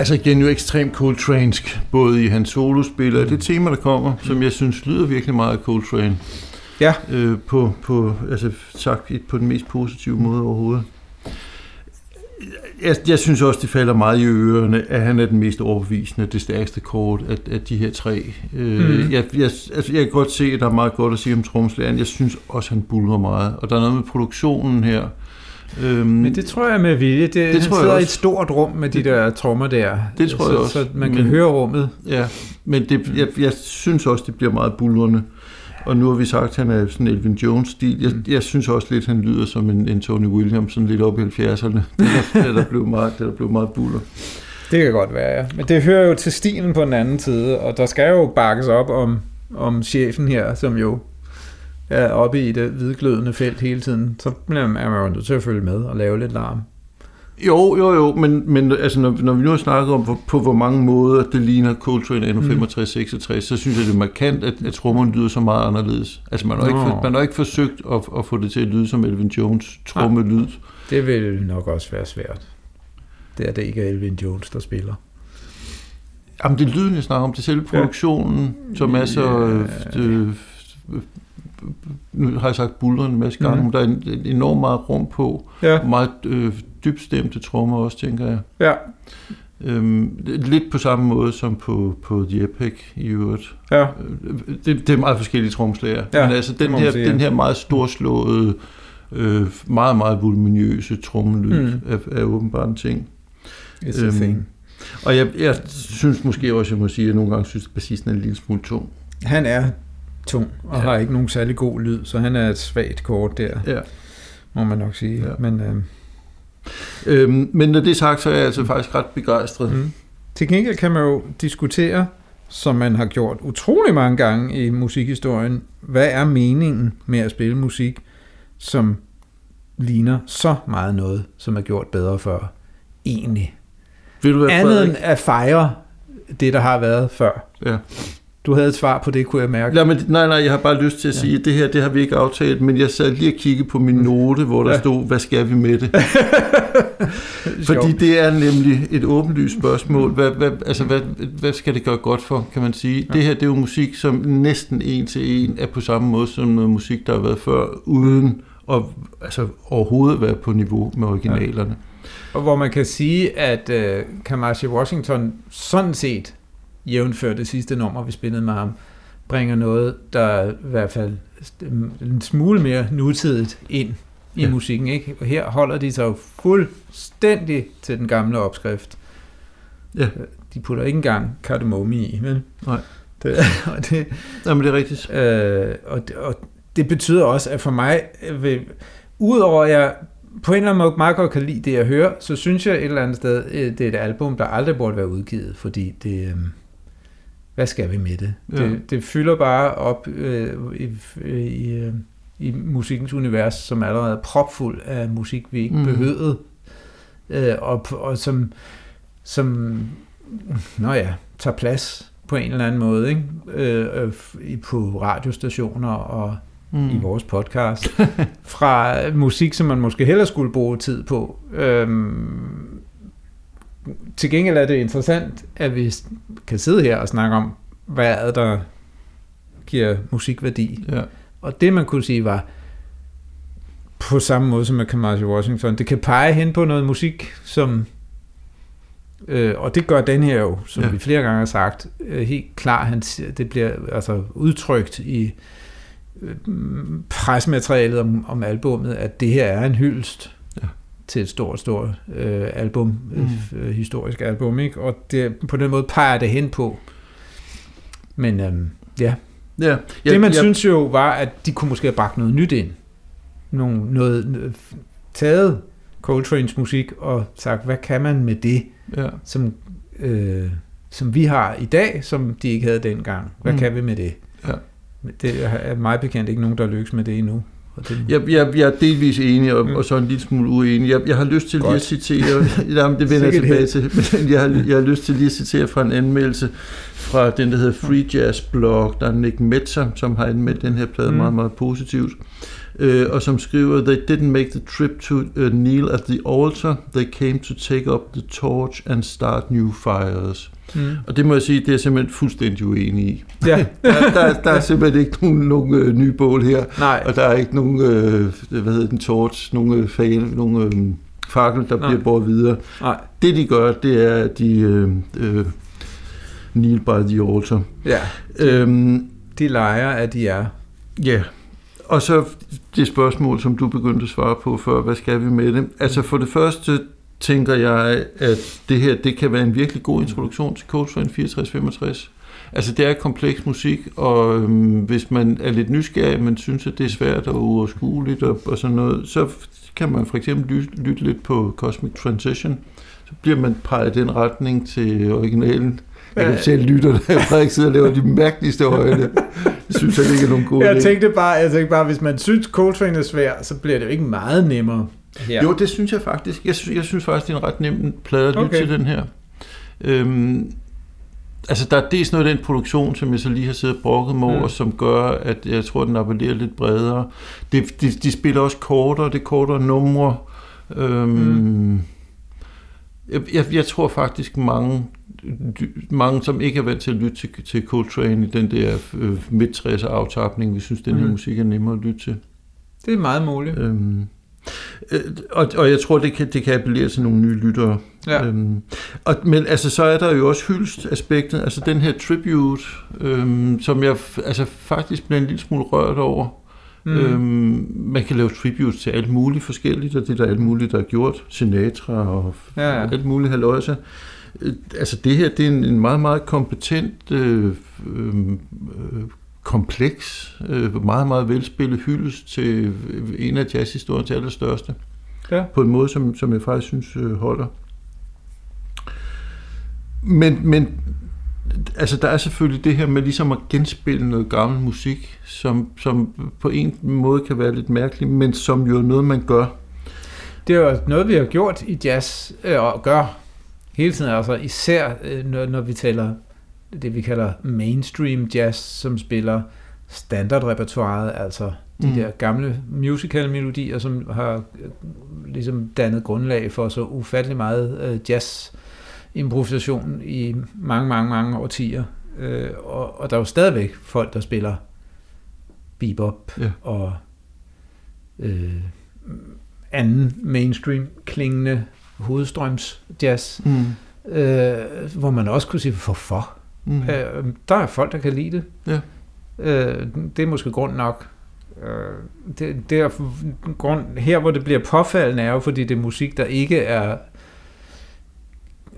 [SPEAKER 1] Altså igen jo ekstremt Coltrane'sk, både i hans solospil og det tema, der kommer, som jeg synes lyder virkelig meget af Coltrane.
[SPEAKER 2] Ja.
[SPEAKER 1] Øh, på, på, altså sagt på den mest positive måde overhovedet. Jeg, jeg synes også, det falder meget i ørerne, at han er den mest overbevisende, det stærkeste kort af, af de her tre. Øh,
[SPEAKER 2] Mhm.
[SPEAKER 1] jeg, jeg, altså, jeg kan godt se, at der er meget godt at sige om tromslæren. Jeg synes også, han bulrer meget. Og der er noget med produktionen her. Øhm,
[SPEAKER 2] Men det tror jeg med vilje. Det, det han
[SPEAKER 1] tror jeg
[SPEAKER 2] sidder i et stort rum med de der trommer der.
[SPEAKER 1] Det tror
[SPEAKER 2] så,
[SPEAKER 1] jeg også.
[SPEAKER 2] Så man kan
[SPEAKER 1] Men-
[SPEAKER 2] høre rummet.
[SPEAKER 1] Ja, men det, jeg, jeg synes også, det bliver meget bulrende. Og nu har vi sagt, at han er sådan Elvin Jones-stil. Jeg, jeg synes også lidt, han lyder som en, en Tony Williams, sådan lidt op i 70'erne. Det der, der blev meget, det der blev meget buller.
[SPEAKER 2] Det kan godt være, ja. Men det hører jo til stilen på den anden side, og der skal jo bakkes op om, om chefen her, som jo er oppe i det hvidglødende felt hele tiden. Så er man jo nødt til at følge med og lave lidt larm.
[SPEAKER 1] Jo, jo, jo, men, men altså, når, når vi nu har snakket om, hvor, på hvor mange måder det ligner Coltrane anno 65-66, så synes jeg, det er markant, at, at trommerne lyder så meget anderledes. Altså, man har, ikke,
[SPEAKER 2] Nå.
[SPEAKER 1] for, man har ikke forsøgt at, at få det til at lyde som Elvin Jones trommelyd.
[SPEAKER 2] Det vil nok også være svært. Det er det ikke Elvin Jones, der spiller.
[SPEAKER 1] Jamen, det er lyden, jeg snakker om. Det er selve produktionen, ja. som er så... Øh, øh, nu har jeg sagt bulrende en masse gange,
[SPEAKER 2] Mhm.
[SPEAKER 1] men der er en, en enormt meget rum på.
[SPEAKER 2] Ja,
[SPEAKER 1] Meget øh, dybstemte trommer også, tænker jeg.
[SPEAKER 2] ja,
[SPEAKER 1] Øhm, lidt på samme måde som på, på The Epic i øvrigt.
[SPEAKER 2] ja.
[SPEAKER 1] Øh, Det, det er meget forskellige tromslager.
[SPEAKER 2] Ja,
[SPEAKER 1] men altså den her,
[SPEAKER 2] sige,
[SPEAKER 1] den
[SPEAKER 2] ja.
[SPEAKER 1] her meget storslåede, øh, meget, meget voluminøse trommelyd
[SPEAKER 2] Mm.
[SPEAKER 1] mm. er, er åbenbart en ting.
[SPEAKER 2] It's a
[SPEAKER 1] Øhm,
[SPEAKER 2] thing.
[SPEAKER 1] Og jeg, jeg synes måske også, jeg må sige, at jeg nogle gange synes, at bassisten er en lille smule tung.
[SPEAKER 2] Han er tung og
[SPEAKER 1] Ja.
[SPEAKER 2] har ikke nogen særlig god lyd, så han er et svagt kort der,
[SPEAKER 1] Ja.
[SPEAKER 2] må man nok sige.
[SPEAKER 1] Ja.
[SPEAKER 2] Men øh,
[SPEAKER 1] Øhm, men når det er sagt, så er jeg altså faktisk ret begejstret.
[SPEAKER 2] Mm. Til gengæld kan man jo diskutere, som man har gjort utrolig mange gange i musikhistorien, hvad er meningen med at spille musik, som ligner så meget noget, som er gjort bedre før, egentlig.
[SPEAKER 1] Vil du være
[SPEAKER 2] Andet end at fejre det, der har været før.
[SPEAKER 1] Ja.
[SPEAKER 2] Du havde et svar på det, kunne jeg mærke.
[SPEAKER 1] Ja, men, nej, nej, jeg har bare lyst til at
[SPEAKER 2] Ja.
[SPEAKER 1] sige, at det her, det har vi ikke aftalt, men jeg sad lige og kiggede på min note, hvor der
[SPEAKER 2] Ja.
[SPEAKER 1] stod, hvad skal vi med det? Fordi det er nemlig et åbenlyst spørgsmål. Hvad, hvad, altså, hvad, hvad skal det gøre godt for, kan man sige?
[SPEAKER 2] Ja.
[SPEAKER 1] Det her, det er jo musik, som næsten en til en er på samme måde som noget musik, der har været før, uden at altså, overhovedet være på niveau med originalerne.
[SPEAKER 2] Og hvor man kan sige, at uh, Kamashi Washington sådan set, jævnfør det sidste nummer, vi spillede med ham, bringer noget, der i hvert fald en smule mere nutidigt ind i
[SPEAKER 1] Ja.
[SPEAKER 2] musikken. Ikke? Og her holder de sig jo fuldstændig til den gamle opskrift.
[SPEAKER 1] Ja.
[SPEAKER 2] De putter ikke engang kardemomme i, vel?
[SPEAKER 1] Nej.
[SPEAKER 2] Det, og det,
[SPEAKER 1] Jamen, det er rigtigt.
[SPEAKER 2] Øh, og, det- og det betyder også, at for mig, øh, vil, udover at jeg på en eller anden måde meget godt kan lide det, jeg hører, så synes jeg et eller andet sted, øh, det er et album, der aldrig burde være udgivet, fordi det... Øh, hvad skal vi med det?
[SPEAKER 1] Ja.
[SPEAKER 2] Det, det fylder bare op øh, i, i, øh, i musikkens univers, som allerede er propfuld af musik, vi ikke mm. behøvede, øh, og, og som, som nå ja, tager plads på en eller anden måde, ikke? Øh, øh, på radiostationer og mm. i vores podcast, fra musik, som man måske hellere skulle bruge tid på. Øhm, til gengæld er det interessant, at vi kan sidde her og snakke om, hvad er der giver musikværdi.
[SPEAKER 1] Ja.
[SPEAKER 2] Og det, man kunne sige, var på samme måde som med Kamashi Washington, det kan pege hen på noget musik, som Øh, og det gør den her jo, som
[SPEAKER 1] Ja.
[SPEAKER 2] vi flere gange har sagt, øh, helt klar, han, det bliver altså udtrykt i øh, mm, presmaterialet om, om albummet, at det her er en hyldest. Til et stort, stort øh, album,
[SPEAKER 1] Mm.
[SPEAKER 2] mm. øh, historisk album, ikke? og det, på den måde peger det hen på. Men øhm, ja,
[SPEAKER 1] Ja,
[SPEAKER 2] ja, det man ja. synes jo var, at de kunne måske have bragt noget nyt ind. Nogle, noget, noget, taget Coltrane's musik og sagt, hvad kan man med det,
[SPEAKER 1] Ja.
[SPEAKER 2] som, øh, som vi har i dag, som de ikke havde dengang. Hvad
[SPEAKER 1] Mm.
[SPEAKER 2] kan vi med det?
[SPEAKER 1] Ja.
[SPEAKER 2] Det er meget bekendt ikke nogen, der lykkes med det endnu.
[SPEAKER 1] Jeg, jeg, jeg er delvis enig, og, mm. Og så en lille smule uenig. Jeg, jeg har lyst til lige at citere, jamen, det vender jeg tilbage til, men jeg har, jeg har lyst til lige at citere fra en anmeldelse fra den, der hedder Free Jazz Blog. Der er Nick Metzer, som har anmeldt den her plade mm.
[SPEAKER 2] Mm.
[SPEAKER 1] meget, meget positivt. øh, og som skriver, They didn't make the trip to uh, kneel at the altar, they came to take up the torch and start new fires.
[SPEAKER 2] Mm.
[SPEAKER 1] Og det må jeg sige, det er jeg simpelthen fuldstændig uenig i.
[SPEAKER 2] Ja,
[SPEAKER 1] Der, der, der er simpelthen ikke nogen, nogen øh, nye bål her,
[SPEAKER 2] nej.
[SPEAKER 1] og der er ikke nogen, øh, hvad hedder den, torch, nogen øh, fane, nogen øh, fakkel, der
[SPEAKER 2] Nej.
[SPEAKER 1] bliver båret videre.
[SPEAKER 2] nej.
[SPEAKER 1] Det de gør, det er, at de øh, øh, kneel by the altar.
[SPEAKER 2] Ja,
[SPEAKER 1] Øhm,
[SPEAKER 2] de leger, at de er.
[SPEAKER 1] Ja, og så det spørgsmål, som du begyndte at svare på før, hvad skal vi med det? Altså for det første tænker jeg, at det her, det kan være en virkelig god introduktion til Coltrane 6465. Altså det er kompleks musik, og øhm, hvis man er lidt nysgerrig, men synes, at det er svært og uoverskueligt og, og sådan noget, så kan man for eksempel lytte, lytte lidt på Cosmic Transition. Så bliver man peget i den retning til originalen. Jeg kan selv lytte, der Frederik sidder og laver de mærkeligste øjne. Jeg synes, at det ikke er nogen god
[SPEAKER 2] Jeg
[SPEAKER 1] idé.
[SPEAKER 2] tænkte bare, jeg tænkte bare, hvis man synes, Coltrane er svær, så bliver det jo ikke meget nemmere. Her.
[SPEAKER 1] Jo, det synes jeg faktisk. Jeg synes, jeg synes faktisk, det er en ret nem plade at lytte
[SPEAKER 2] Okay.
[SPEAKER 1] til den her. Øhm, altså, der er dels noget af den produktion, som jeg så lige har siddet og brokket mig
[SPEAKER 2] Mm.
[SPEAKER 1] over, som gør, at jeg tror, den appellerer lidt bredere. Det, de, de spiller også kortere, det er kortere numre. Øhm,
[SPEAKER 2] Mm.
[SPEAKER 1] jeg, jeg, jeg tror faktisk, mange, mange, som ikke er vant til at lytte til, til Coltrane i den der øh, midt aftapning, vi synes, den her
[SPEAKER 2] Mm.
[SPEAKER 1] musik er nemmere at lytte til.
[SPEAKER 2] Det er meget muligt.
[SPEAKER 1] Øhm, øh, og, og jeg tror, det kan, det kan appellere til nogle nye lyttere.
[SPEAKER 2] Ja.
[SPEAKER 1] Øhm, og, men altså, så er der jo også hyldst-aspektet, altså den her tribute, øhm, som jeg altså, faktisk bliver en lille smule rørt over. Mm. Øhm, man kan lave tributes til alt muligt forskelligt, og det er der alt muligt, der er gjort. Sinatra og
[SPEAKER 2] Ja, ja.
[SPEAKER 1] alt muligt halvøjse. Øh, Altså det her, det er en, en meget, meget kompetent, øh, øh, øh, kompleks, øh, meget, meget velspillet hyldest til en af jazzhistoriens allerstørste.
[SPEAKER 2] Ja.
[SPEAKER 1] På en måde, som, som jeg faktisk synes øh, holder. Men, men altså, der er selvfølgelig det her med ligesom at genspille noget gammel musik, som, som på en måde kan være lidt mærkeligt, men som jo er noget, man gør.
[SPEAKER 2] Det er jo noget, vi har gjort i jazz, øh, og gør hele tiden, altså især øh, når, når vi taler det, vi kalder mainstream jazz, som spiller standardrepertoiret, altså de
[SPEAKER 1] Mm.
[SPEAKER 2] der gamle musical-melodier, som har øh, ligesom dannet grundlag for så ufattelig meget øh, jazz-improvisation i mange, mange, mange årtier. Øh, og, og der er jo stadigvæk folk, der spiller bebop
[SPEAKER 1] Ja.
[SPEAKER 2] og øh, anden mainstream klingende hovedstrøms jazz,
[SPEAKER 1] Mm.
[SPEAKER 2] øh, hvor man også kunne sige, hvorfor?
[SPEAKER 1] Mm.
[SPEAKER 2] Øh, der er folk, der kan lide det.
[SPEAKER 1] Ja.
[SPEAKER 2] Øh, det er måske grund nok. Øh, det, det er grund, her, hvor det bliver påfaldende, er jo, fordi det er musik, der ikke er øh,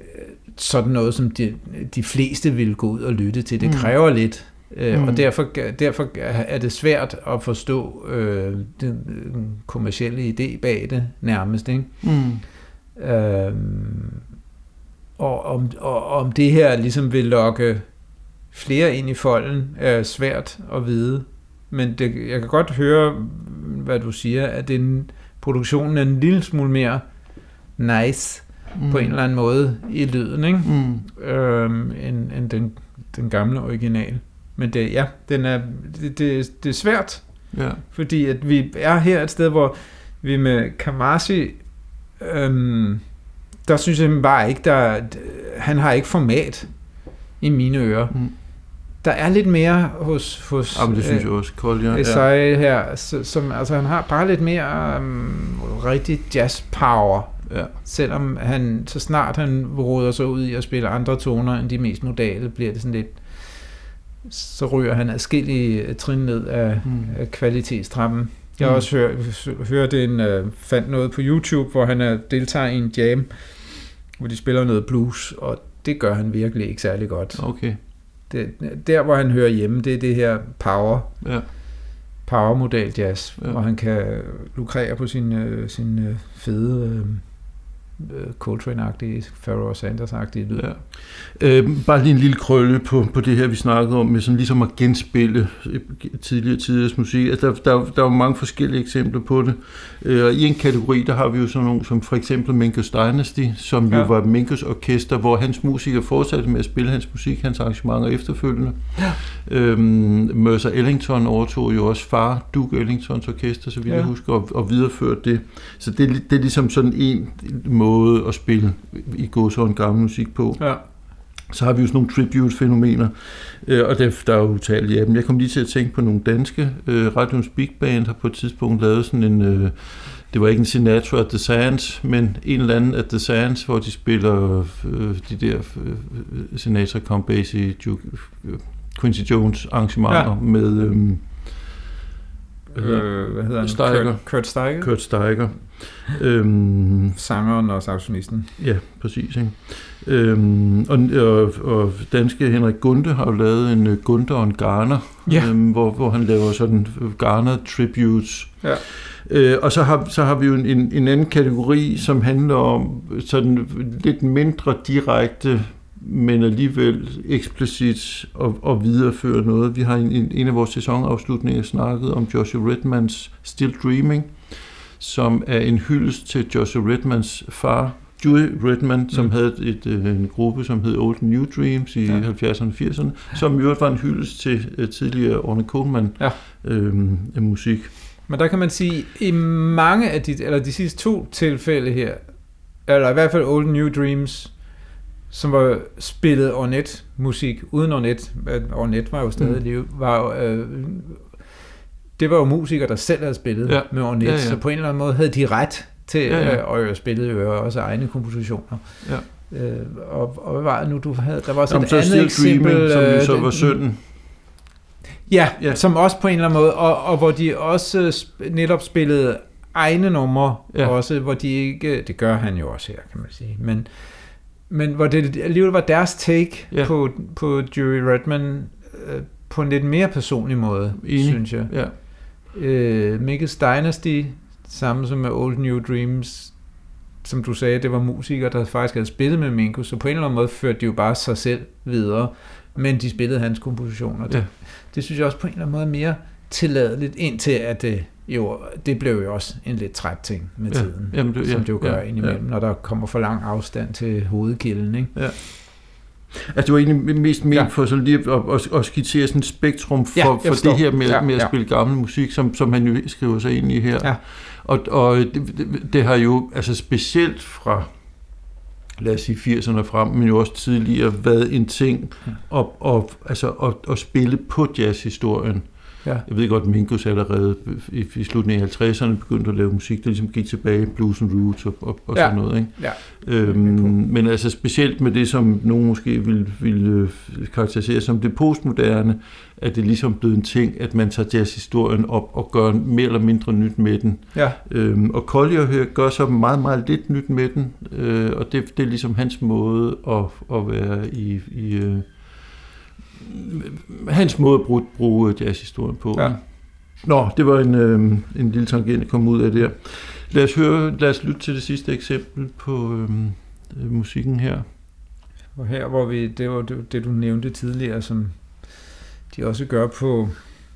[SPEAKER 2] sådan noget, som de, de fleste vil gå ud og lytte til. Det
[SPEAKER 1] Mm.
[SPEAKER 2] kræver lidt, øh,
[SPEAKER 1] Mm.
[SPEAKER 2] og derfor, derfor er det svært at forstå øh, den, kommercielle idé bag det nærmest. Ikke?
[SPEAKER 1] Mm.
[SPEAKER 2] Øhm, og om, og om det her ligesom vil lokke flere ind i folden, er svært at vide. Men det, jeg kan godt høre, hvad du siger, at den, produktionen er en lille smule mere nice mm. på en eller anden måde i lyden, ikke?
[SPEAKER 1] Mm.
[SPEAKER 2] Øhm, end, end den, den gamle original. Men det, ja, den er, det, det, det er svært,
[SPEAKER 1] Ja.
[SPEAKER 2] fordi at vi er her et sted, hvor vi med Kamasi, øhm, der synes jeg bare ikke, der, han har ikke format i mine ører.
[SPEAKER 1] Mm.
[SPEAKER 2] Der er lidt mere hos, hos
[SPEAKER 1] Ja, men det synes jeg også. Ja.
[SPEAKER 2] Esai
[SPEAKER 1] ja.
[SPEAKER 2] her, som, altså han har bare lidt mere øhm, rigtig jazz power,
[SPEAKER 1] ja.
[SPEAKER 2] selvom han, så snart han råder sig ud i at spille andre toner end de mest modale, bliver det sådan lidt, så ryger han adskillige trin ned af,
[SPEAKER 1] Mm.
[SPEAKER 2] af kvalitetstrappen. Jeg har
[SPEAKER 1] Mm.
[SPEAKER 2] også hørt, hørt en, uh, fandt noget på YouTube, hvor han er deltager i en jam, hvor de spiller noget blues, og det gør han virkelig ikke særlig godt.
[SPEAKER 1] Okay.
[SPEAKER 2] Det, der, hvor han hører hjemme, det er det her power,
[SPEAKER 1] Ja.
[SPEAKER 2] power-model jazz,
[SPEAKER 1] Ja.
[SPEAKER 2] hvor han kan lukrere på sin, øh, sin øh, fede øh, øh, Coltrane-agtige, Pharoah Sanders-agtige lyd.
[SPEAKER 1] Ja. Øh, bare lige en lille krølle på, på det her, vi snakkede om, med sådan ligesom at genspille øh, tidligere tiders musik. Altså, der, der, der er jo mange forskellige eksempler på det. Øh, og i en kategori, der har vi jo sådan nogle, som for eksempel Minkus Dynasty, som ja. Jo var Minkus orkester, hvor hans musikere fortsatte med at spille hans musik, hans arrangementer efterfølgende.
[SPEAKER 2] Ja.
[SPEAKER 1] Øhm, Mercer Ellington overtog jo også far, Duke Ellingtons orkester, så vidt ja. Jeg husker, og, og videreførte det. Så det, det er ligesom sådan en måde at spille i gåsøjne gammel musik på.
[SPEAKER 2] Ja.
[SPEAKER 1] Så har vi jo sådan nogle tribute-fænomener, øh, og der, der er jo utallige af dem. Jeg kom lige til at tænke på nogle danske. Øh, Radions Big Band har på et tidspunkt lavet sådan en... Øh, det var ikke en Sinatra at the Sands, men en eller anden at the Sands, hvor de spiller øh, de der øh, Sinatra, Count Basie, Duke, øh, Quincy Jones arrangementer. Ja. med øh,
[SPEAKER 2] Øh, hvad hedder han?
[SPEAKER 1] Steiger.
[SPEAKER 2] Kurt, Kurt Steiger.
[SPEAKER 1] Kurt Steiger. Øhm,
[SPEAKER 2] Sangeren og saxofonisten.
[SPEAKER 1] Ja, præcis. Ikke? Øhm, og, og, og danske Henrik Gunde har jo lavet en øh, Gunde og en Garner,
[SPEAKER 2] Ja.
[SPEAKER 1] øhm, hvor, hvor han laver sådan Garner tributes.
[SPEAKER 2] Ja.
[SPEAKER 1] Øh, og så har, så har vi jo en, en, en anden kategori, som handler om sådan lidt mindre direkte, men alligevel eksplicit at, at videreføre noget. Vi har en, en, af vores sæsonafslutninger snakket om Joshua Redmans Still Dreaming, som er en hyldest til Joshua Redmans far, Dewey Redman, som
[SPEAKER 2] Mm.
[SPEAKER 1] havde et, øh, en gruppe, som hed Old New Dreams i
[SPEAKER 2] ja.
[SPEAKER 1] 70'erne og 80'erne, som i øvrigt var en hyldest til øh, tidligere Orne Coleman
[SPEAKER 2] Ja.
[SPEAKER 1] øh, musik.
[SPEAKER 2] Men der kan man sige, i mange af de, eller de sidste to tilfælde her, eller i hvert fald Old New Dreams, som var spillet Ornette musik uden Ornette, at Ornette var jo stadig
[SPEAKER 1] Mm.
[SPEAKER 2] mm. liv, var øh, det var jo musikere, der selv havde spillet
[SPEAKER 1] Ja.
[SPEAKER 2] med Ornette,
[SPEAKER 1] Ja,
[SPEAKER 2] ja, så på en eller anden måde havde de ret til,
[SPEAKER 1] Ja,
[SPEAKER 2] ja,
[SPEAKER 1] ja.
[SPEAKER 2] og jo spillede jo også egne kompositioner.
[SPEAKER 1] Ja.
[SPEAKER 2] Øh, og, og hvad var det nu, du havde? Der var også
[SPEAKER 1] Jamen,
[SPEAKER 2] et
[SPEAKER 1] så
[SPEAKER 2] andet eksempel.
[SPEAKER 1] Dreaming, som jo
[SPEAKER 2] øh,
[SPEAKER 1] så
[SPEAKER 2] den-
[SPEAKER 1] var sønnen.
[SPEAKER 2] Ja,
[SPEAKER 1] Ja.
[SPEAKER 2] som også på en eller anden måde, og, og hvor de også sp- netop spillede egne numre,
[SPEAKER 1] Ja.
[SPEAKER 2] ja. også hvor de ikke, det gør han jo også her, kan man sige, men, men hvor det alligevel var deres take
[SPEAKER 1] Ja.
[SPEAKER 2] på, på Jury Redman øh, på en lidt mere personlig måde,
[SPEAKER 1] Enig.
[SPEAKER 2] synes jeg.
[SPEAKER 1] Ja.
[SPEAKER 2] Øh, Mikkels Dynasty, samme som med Old New Dreams, som du sagde, det var musikere, der faktisk havde spillet med Minko, så på en eller anden måde førte de jo bare sig selv videre, men de spillede hans kompositioner. Det,
[SPEAKER 1] Ja.
[SPEAKER 2] det synes jeg også på en eller anden måde er mere tilladeligt, indtil at det jo, det blev jo også en lidt træt ting med
[SPEAKER 1] Ja.
[SPEAKER 2] tiden,
[SPEAKER 1] Jamen, det-
[SPEAKER 2] som
[SPEAKER 1] ja,
[SPEAKER 2] det jo gør
[SPEAKER 1] ja,
[SPEAKER 2] ja, indimellem, ja. når der kommer for lang afstand til hovedkilden. Ikke?
[SPEAKER 1] Altså, det var egentlig mest ment
[SPEAKER 2] Ja.
[SPEAKER 1] ja. for så lige at, at, at skitsere sådan et spektrum for,
[SPEAKER 2] Ja,
[SPEAKER 1] ja, for det her med,
[SPEAKER 2] Ja,
[SPEAKER 1] ja, med at
[SPEAKER 2] ja.
[SPEAKER 1] spille gammel musik, som, som han jo skriver sig ind i her.
[SPEAKER 2] Ja.
[SPEAKER 1] Og, og det, det, det har jo altså specielt fra lad os sige 80'erne frem, men jo også tidligere været en ting at, at, altså at, at spille på jazzhistorien.
[SPEAKER 2] Ja.
[SPEAKER 1] Jeg ved godt, at Minkus allerede i, i slutningen af 50'erne begyndte at lave musik, der ligesom gik tilbage, blues and roots og, og, og
[SPEAKER 2] Ja.
[SPEAKER 1] sådan noget. Ikke?
[SPEAKER 2] Ja.
[SPEAKER 1] Øhm, men altså specielt med det, som nogen måske vil, vil øh, karakterisere som det postmoderne, at det ligesom blevet en ting, at man tager jazzhistorien op og gør mere eller mindre nyt med den.
[SPEAKER 2] Ja,
[SPEAKER 1] Øhm, og Collier her gør så meget, meget lidt nyt med den, øh, og det, det er ligesom hans måde at, at være i... i øh, hans måde at bruge, bruge jazzhistorien på.
[SPEAKER 2] Ja.
[SPEAKER 1] Nå, det var en, øh, en lille tangent, der kom ud af der. Lad os, høre, lad os lytte til det sidste eksempel på øh, musikken her.
[SPEAKER 2] og her hvor vi, det var det, det du nævnte tidligere, som de også gør på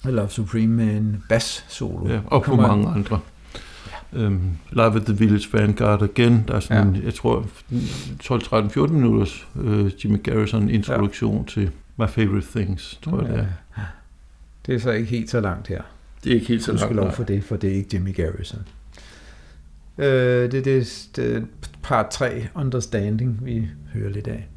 [SPEAKER 2] I Love Supreme med en bass solo.
[SPEAKER 1] Ja, og på mange andre. Øhm, Live at the Village Vanguard igen. Der er sådan, ja. en, jeg tror, 12, 13, 14 minutters øh, Jimmy Garrison introduktion ja. til My Favorite Things, tror jeg det er.
[SPEAKER 2] Ja. Det er så ikke helt så langt her.
[SPEAKER 1] Det er ikke helt så
[SPEAKER 2] Du skal
[SPEAKER 1] langt.
[SPEAKER 2] lov for det, for det er ikke Jimmy Garrison. Øh, det, det, det er part 3, Understanding, vi hører lidt af.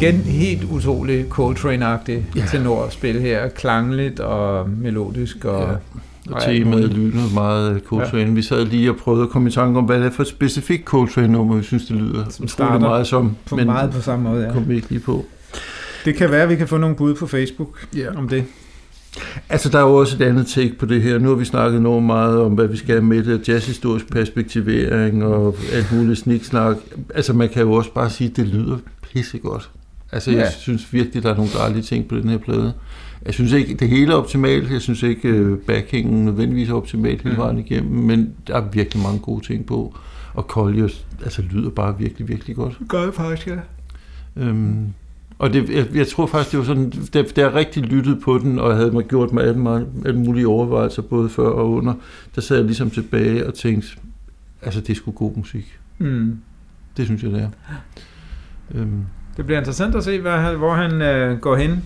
[SPEAKER 2] Igen helt utroligt Coltrane-agtigt
[SPEAKER 1] Ja.
[SPEAKER 2] tenorspil her. Klangligt og melodisk. Og,
[SPEAKER 1] Ja. Og temaet lyder meget Coltrane. Ja. Vi sad lige og prøvede at komme i tanke om, hvad det er for et specifikt Coltrane-nummer, vi synes, det lyder
[SPEAKER 2] Som
[SPEAKER 1] utrolig
[SPEAKER 2] starter
[SPEAKER 1] meget som.
[SPEAKER 2] på men meget på samme måde, ja.
[SPEAKER 1] kom vi ikke lige på.
[SPEAKER 2] Det kan være, at vi kan få nogle bud på Facebook
[SPEAKER 1] Ja.
[SPEAKER 2] om det.
[SPEAKER 1] Altså, der er jo også et andet take på det her. Nu har vi snakket enormt meget om, hvad vi skal med det, jazzhistorisk perspektivering og alt muligt sniksnak. Altså, man kan jo også bare sige, at det lyder pissegodt. Altså, jeg
[SPEAKER 2] Ja.
[SPEAKER 1] synes virkelig, der er nogle dejlige ting på den her plade. Jeg synes ikke, det hele er optimalt. Jeg synes ikke, øh, backhængen nødvendigvis er optimalt hele
[SPEAKER 2] Mm.
[SPEAKER 1] vejen igennem, men der er virkelig mange gode ting på. Og Collier, altså, lyder bare virkelig, virkelig godt.
[SPEAKER 2] Det gør jeg faktisk, ja.
[SPEAKER 1] Øhm, og det, jeg, jeg tror faktisk, det var sådan, da, da jeg rigtig lyttede på den, og havde mig gjort mig alle, alle mulige overvejelser, både før og under, der sad jeg ligesom tilbage og tænkte, altså det er sgu god musik.
[SPEAKER 2] Mm.
[SPEAKER 1] Det synes jeg, det er. Øhm,
[SPEAKER 2] Det bliver interessant at se, hvad, han- hvor han øh, går hen.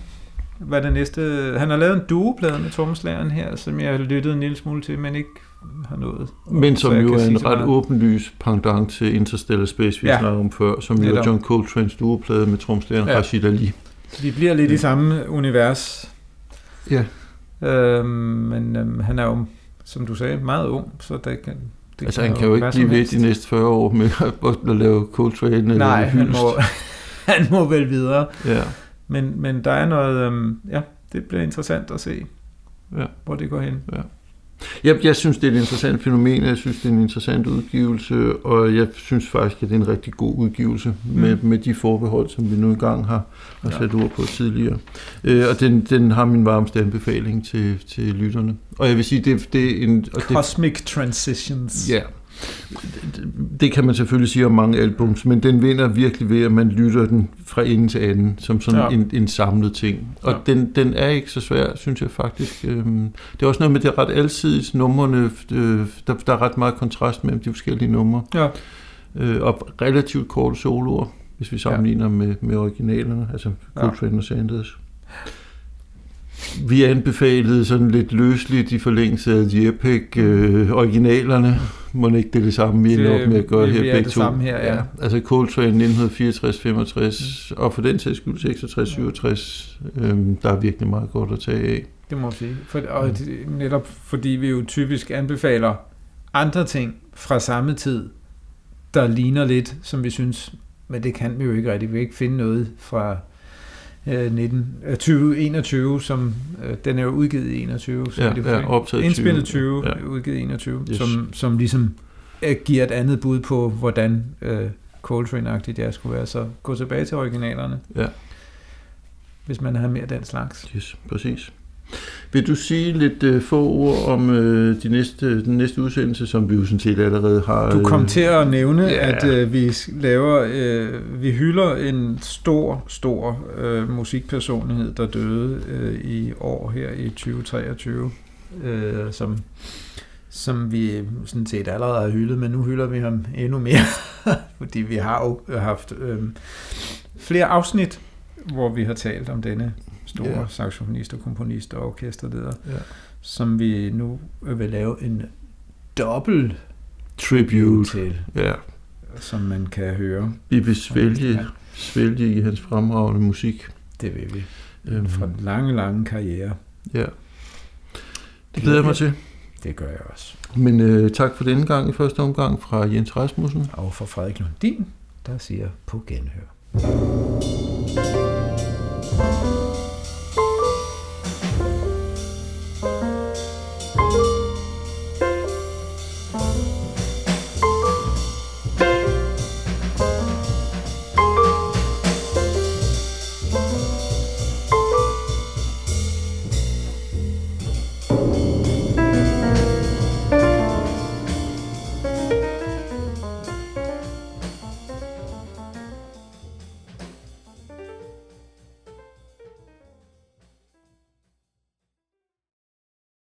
[SPEAKER 2] Hvad det næste... Han har lavet en duoplade med trommeslageren her, som jeg har lyttet en lille smule til, men ikke har nået.
[SPEAKER 1] men
[SPEAKER 2] Så
[SPEAKER 1] som jo
[SPEAKER 2] kan
[SPEAKER 1] er en
[SPEAKER 2] så
[SPEAKER 1] ret
[SPEAKER 2] meget.
[SPEAKER 1] åbenlys pendant til Interstellar Space, vi ja. Snakkede om før, som jo er. John Coltrane's duoplade med tromslæren ja. Rashid Ali.
[SPEAKER 2] Vi bliver lidt
[SPEAKER 1] Ja.
[SPEAKER 2] i samme univers.
[SPEAKER 1] Ja.
[SPEAKER 2] Øhm, men øhm, han er jo, som du sagde, meget ung, så det kan... Det
[SPEAKER 1] Altså han kan jo ikke blive ved de næste 40 år med at, lave Coltrane
[SPEAKER 2] Nej,
[SPEAKER 1] eller
[SPEAKER 2] han
[SPEAKER 1] hyldest.
[SPEAKER 2] må, han må vel videre.
[SPEAKER 1] Ja.
[SPEAKER 2] Men, men der er noget... Øhm, ja, det bliver interessant at se,
[SPEAKER 1] Ja.
[SPEAKER 2] hvor det går hen.
[SPEAKER 1] Jeg, jeg synes, det er et interessant fænomen, jeg synes, det er en interessant udgivelse, og jeg synes faktisk, at det er en rigtig god udgivelse med,
[SPEAKER 2] Mm.
[SPEAKER 1] med de forbehold, som vi nu engang har, har
[SPEAKER 2] Ja.
[SPEAKER 1] sat ord på tidligere. Øh, og den, den har min varmeste anbefaling til, til lytterne. Og jeg vil sige, det, det er en... Og det,
[SPEAKER 2] Cosmic Transitions.
[SPEAKER 1] Ja. Det, kan man selvfølgelig sige om mange albums, men den vinder virkelig ved, at man lytter den fra ende til anden, som sådan
[SPEAKER 2] Ja.
[SPEAKER 1] ja. en, en samlet ting. Og
[SPEAKER 2] Ja.
[SPEAKER 1] ja. den, den er ikke så svær, synes jeg faktisk. Øhm, Det er også noget med, det er ret alsidigt numrene. øh, Der, der er ret meget kontrast mellem de forskellige numre.
[SPEAKER 2] Ja.
[SPEAKER 1] Øh, Og relativt korte soloer, hvis vi sammenligner med, med originalerne, altså
[SPEAKER 2] Ja.
[SPEAKER 1] Coltrane og Sanders. Vi anbefalede sådan lidt løsligt i forlængelse af Epic øh, originalerne. Må ikke det er det samme, vi ender
[SPEAKER 2] Det-
[SPEAKER 1] op med at gøre
[SPEAKER 2] vi-
[SPEAKER 1] her
[SPEAKER 2] er
[SPEAKER 1] begge
[SPEAKER 2] det
[SPEAKER 1] to.
[SPEAKER 2] samme her, ja.
[SPEAKER 1] Altså Coltrane 1964-65, og for den sags skyld 66-67, øhm, der er virkelig meget godt at tage af.
[SPEAKER 2] Det må man sige. For, og det, netop fordi vi jo typisk anbefaler andre ting fra samme tid, der ligner lidt, som vi synes, men det kan vi jo ikke rigtig. Vi kan ikke finde noget fra øh, 19, øh, 2021, som øh, den er jo udgivet i 21. Så
[SPEAKER 1] Ja,
[SPEAKER 2] er det
[SPEAKER 1] ja,
[SPEAKER 2] forstået.
[SPEAKER 1] optaget
[SPEAKER 2] Indspillet
[SPEAKER 1] 20,
[SPEAKER 2] 20,
[SPEAKER 1] ja.
[SPEAKER 2] udgivet i 21,
[SPEAKER 1] Yes.
[SPEAKER 2] yes. som, som ligesom øh, giver et andet bud på, hvordan øh, Coltrane-agtigt jazz skulle være. Så gå tilbage til originalerne,
[SPEAKER 1] Ja.
[SPEAKER 2] hvis man har mere den slags.
[SPEAKER 1] Yes, præcis. Vil du sige lidt øh, få ord om øh, de næste, den næste udsendelse, som vi jo sådan set allerede har...
[SPEAKER 2] Du kom
[SPEAKER 1] øh,
[SPEAKER 2] til at nævne,
[SPEAKER 1] ja.
[SPEAKER 2] at øh, vi laver, øh, vi hylder en stor, stor øh, musikpersonlighed, der døde øh, i år her i 2023, øh, som, som vi sådan set allerede har hyldet, men nu hylder vi ham endnu mere, fordi vi har jo haft øh, flere afsnit, hvor vi har talt om denne store yeah. saxofonist og komponist og orkesterleder,
[SPEAKER 1] Ja.
[SPEAKER 2] som vi nu vil lave en dobbelt
[SPEAKER 1] Tribute.
[SPEAKER 2] til,
[SPEAKER 1] Ja,
[SPEAKER 2] som man kan høre.
[SPEAKER 1] vi vil svælge,
[SPEAKER 2] Ja,
[SPEAKER 1] svælge i hans fremragende musik.
[SPEAKER 2] det vil vi.
[SPEAKER 1] Øhm,
[SPEAKER 2] Fra den lange, lange karriere.
[SPEAKER 1] ja. Det glæder jeg mig til.
[SPEAKER 2] Det gør jeg også.
[SPEAKER 1] Men øh, tak for denne gang i første omgang fra Jens Rasmussen.
[SPEAKER 2] Og for Frederik Lundin, der siger på genhør.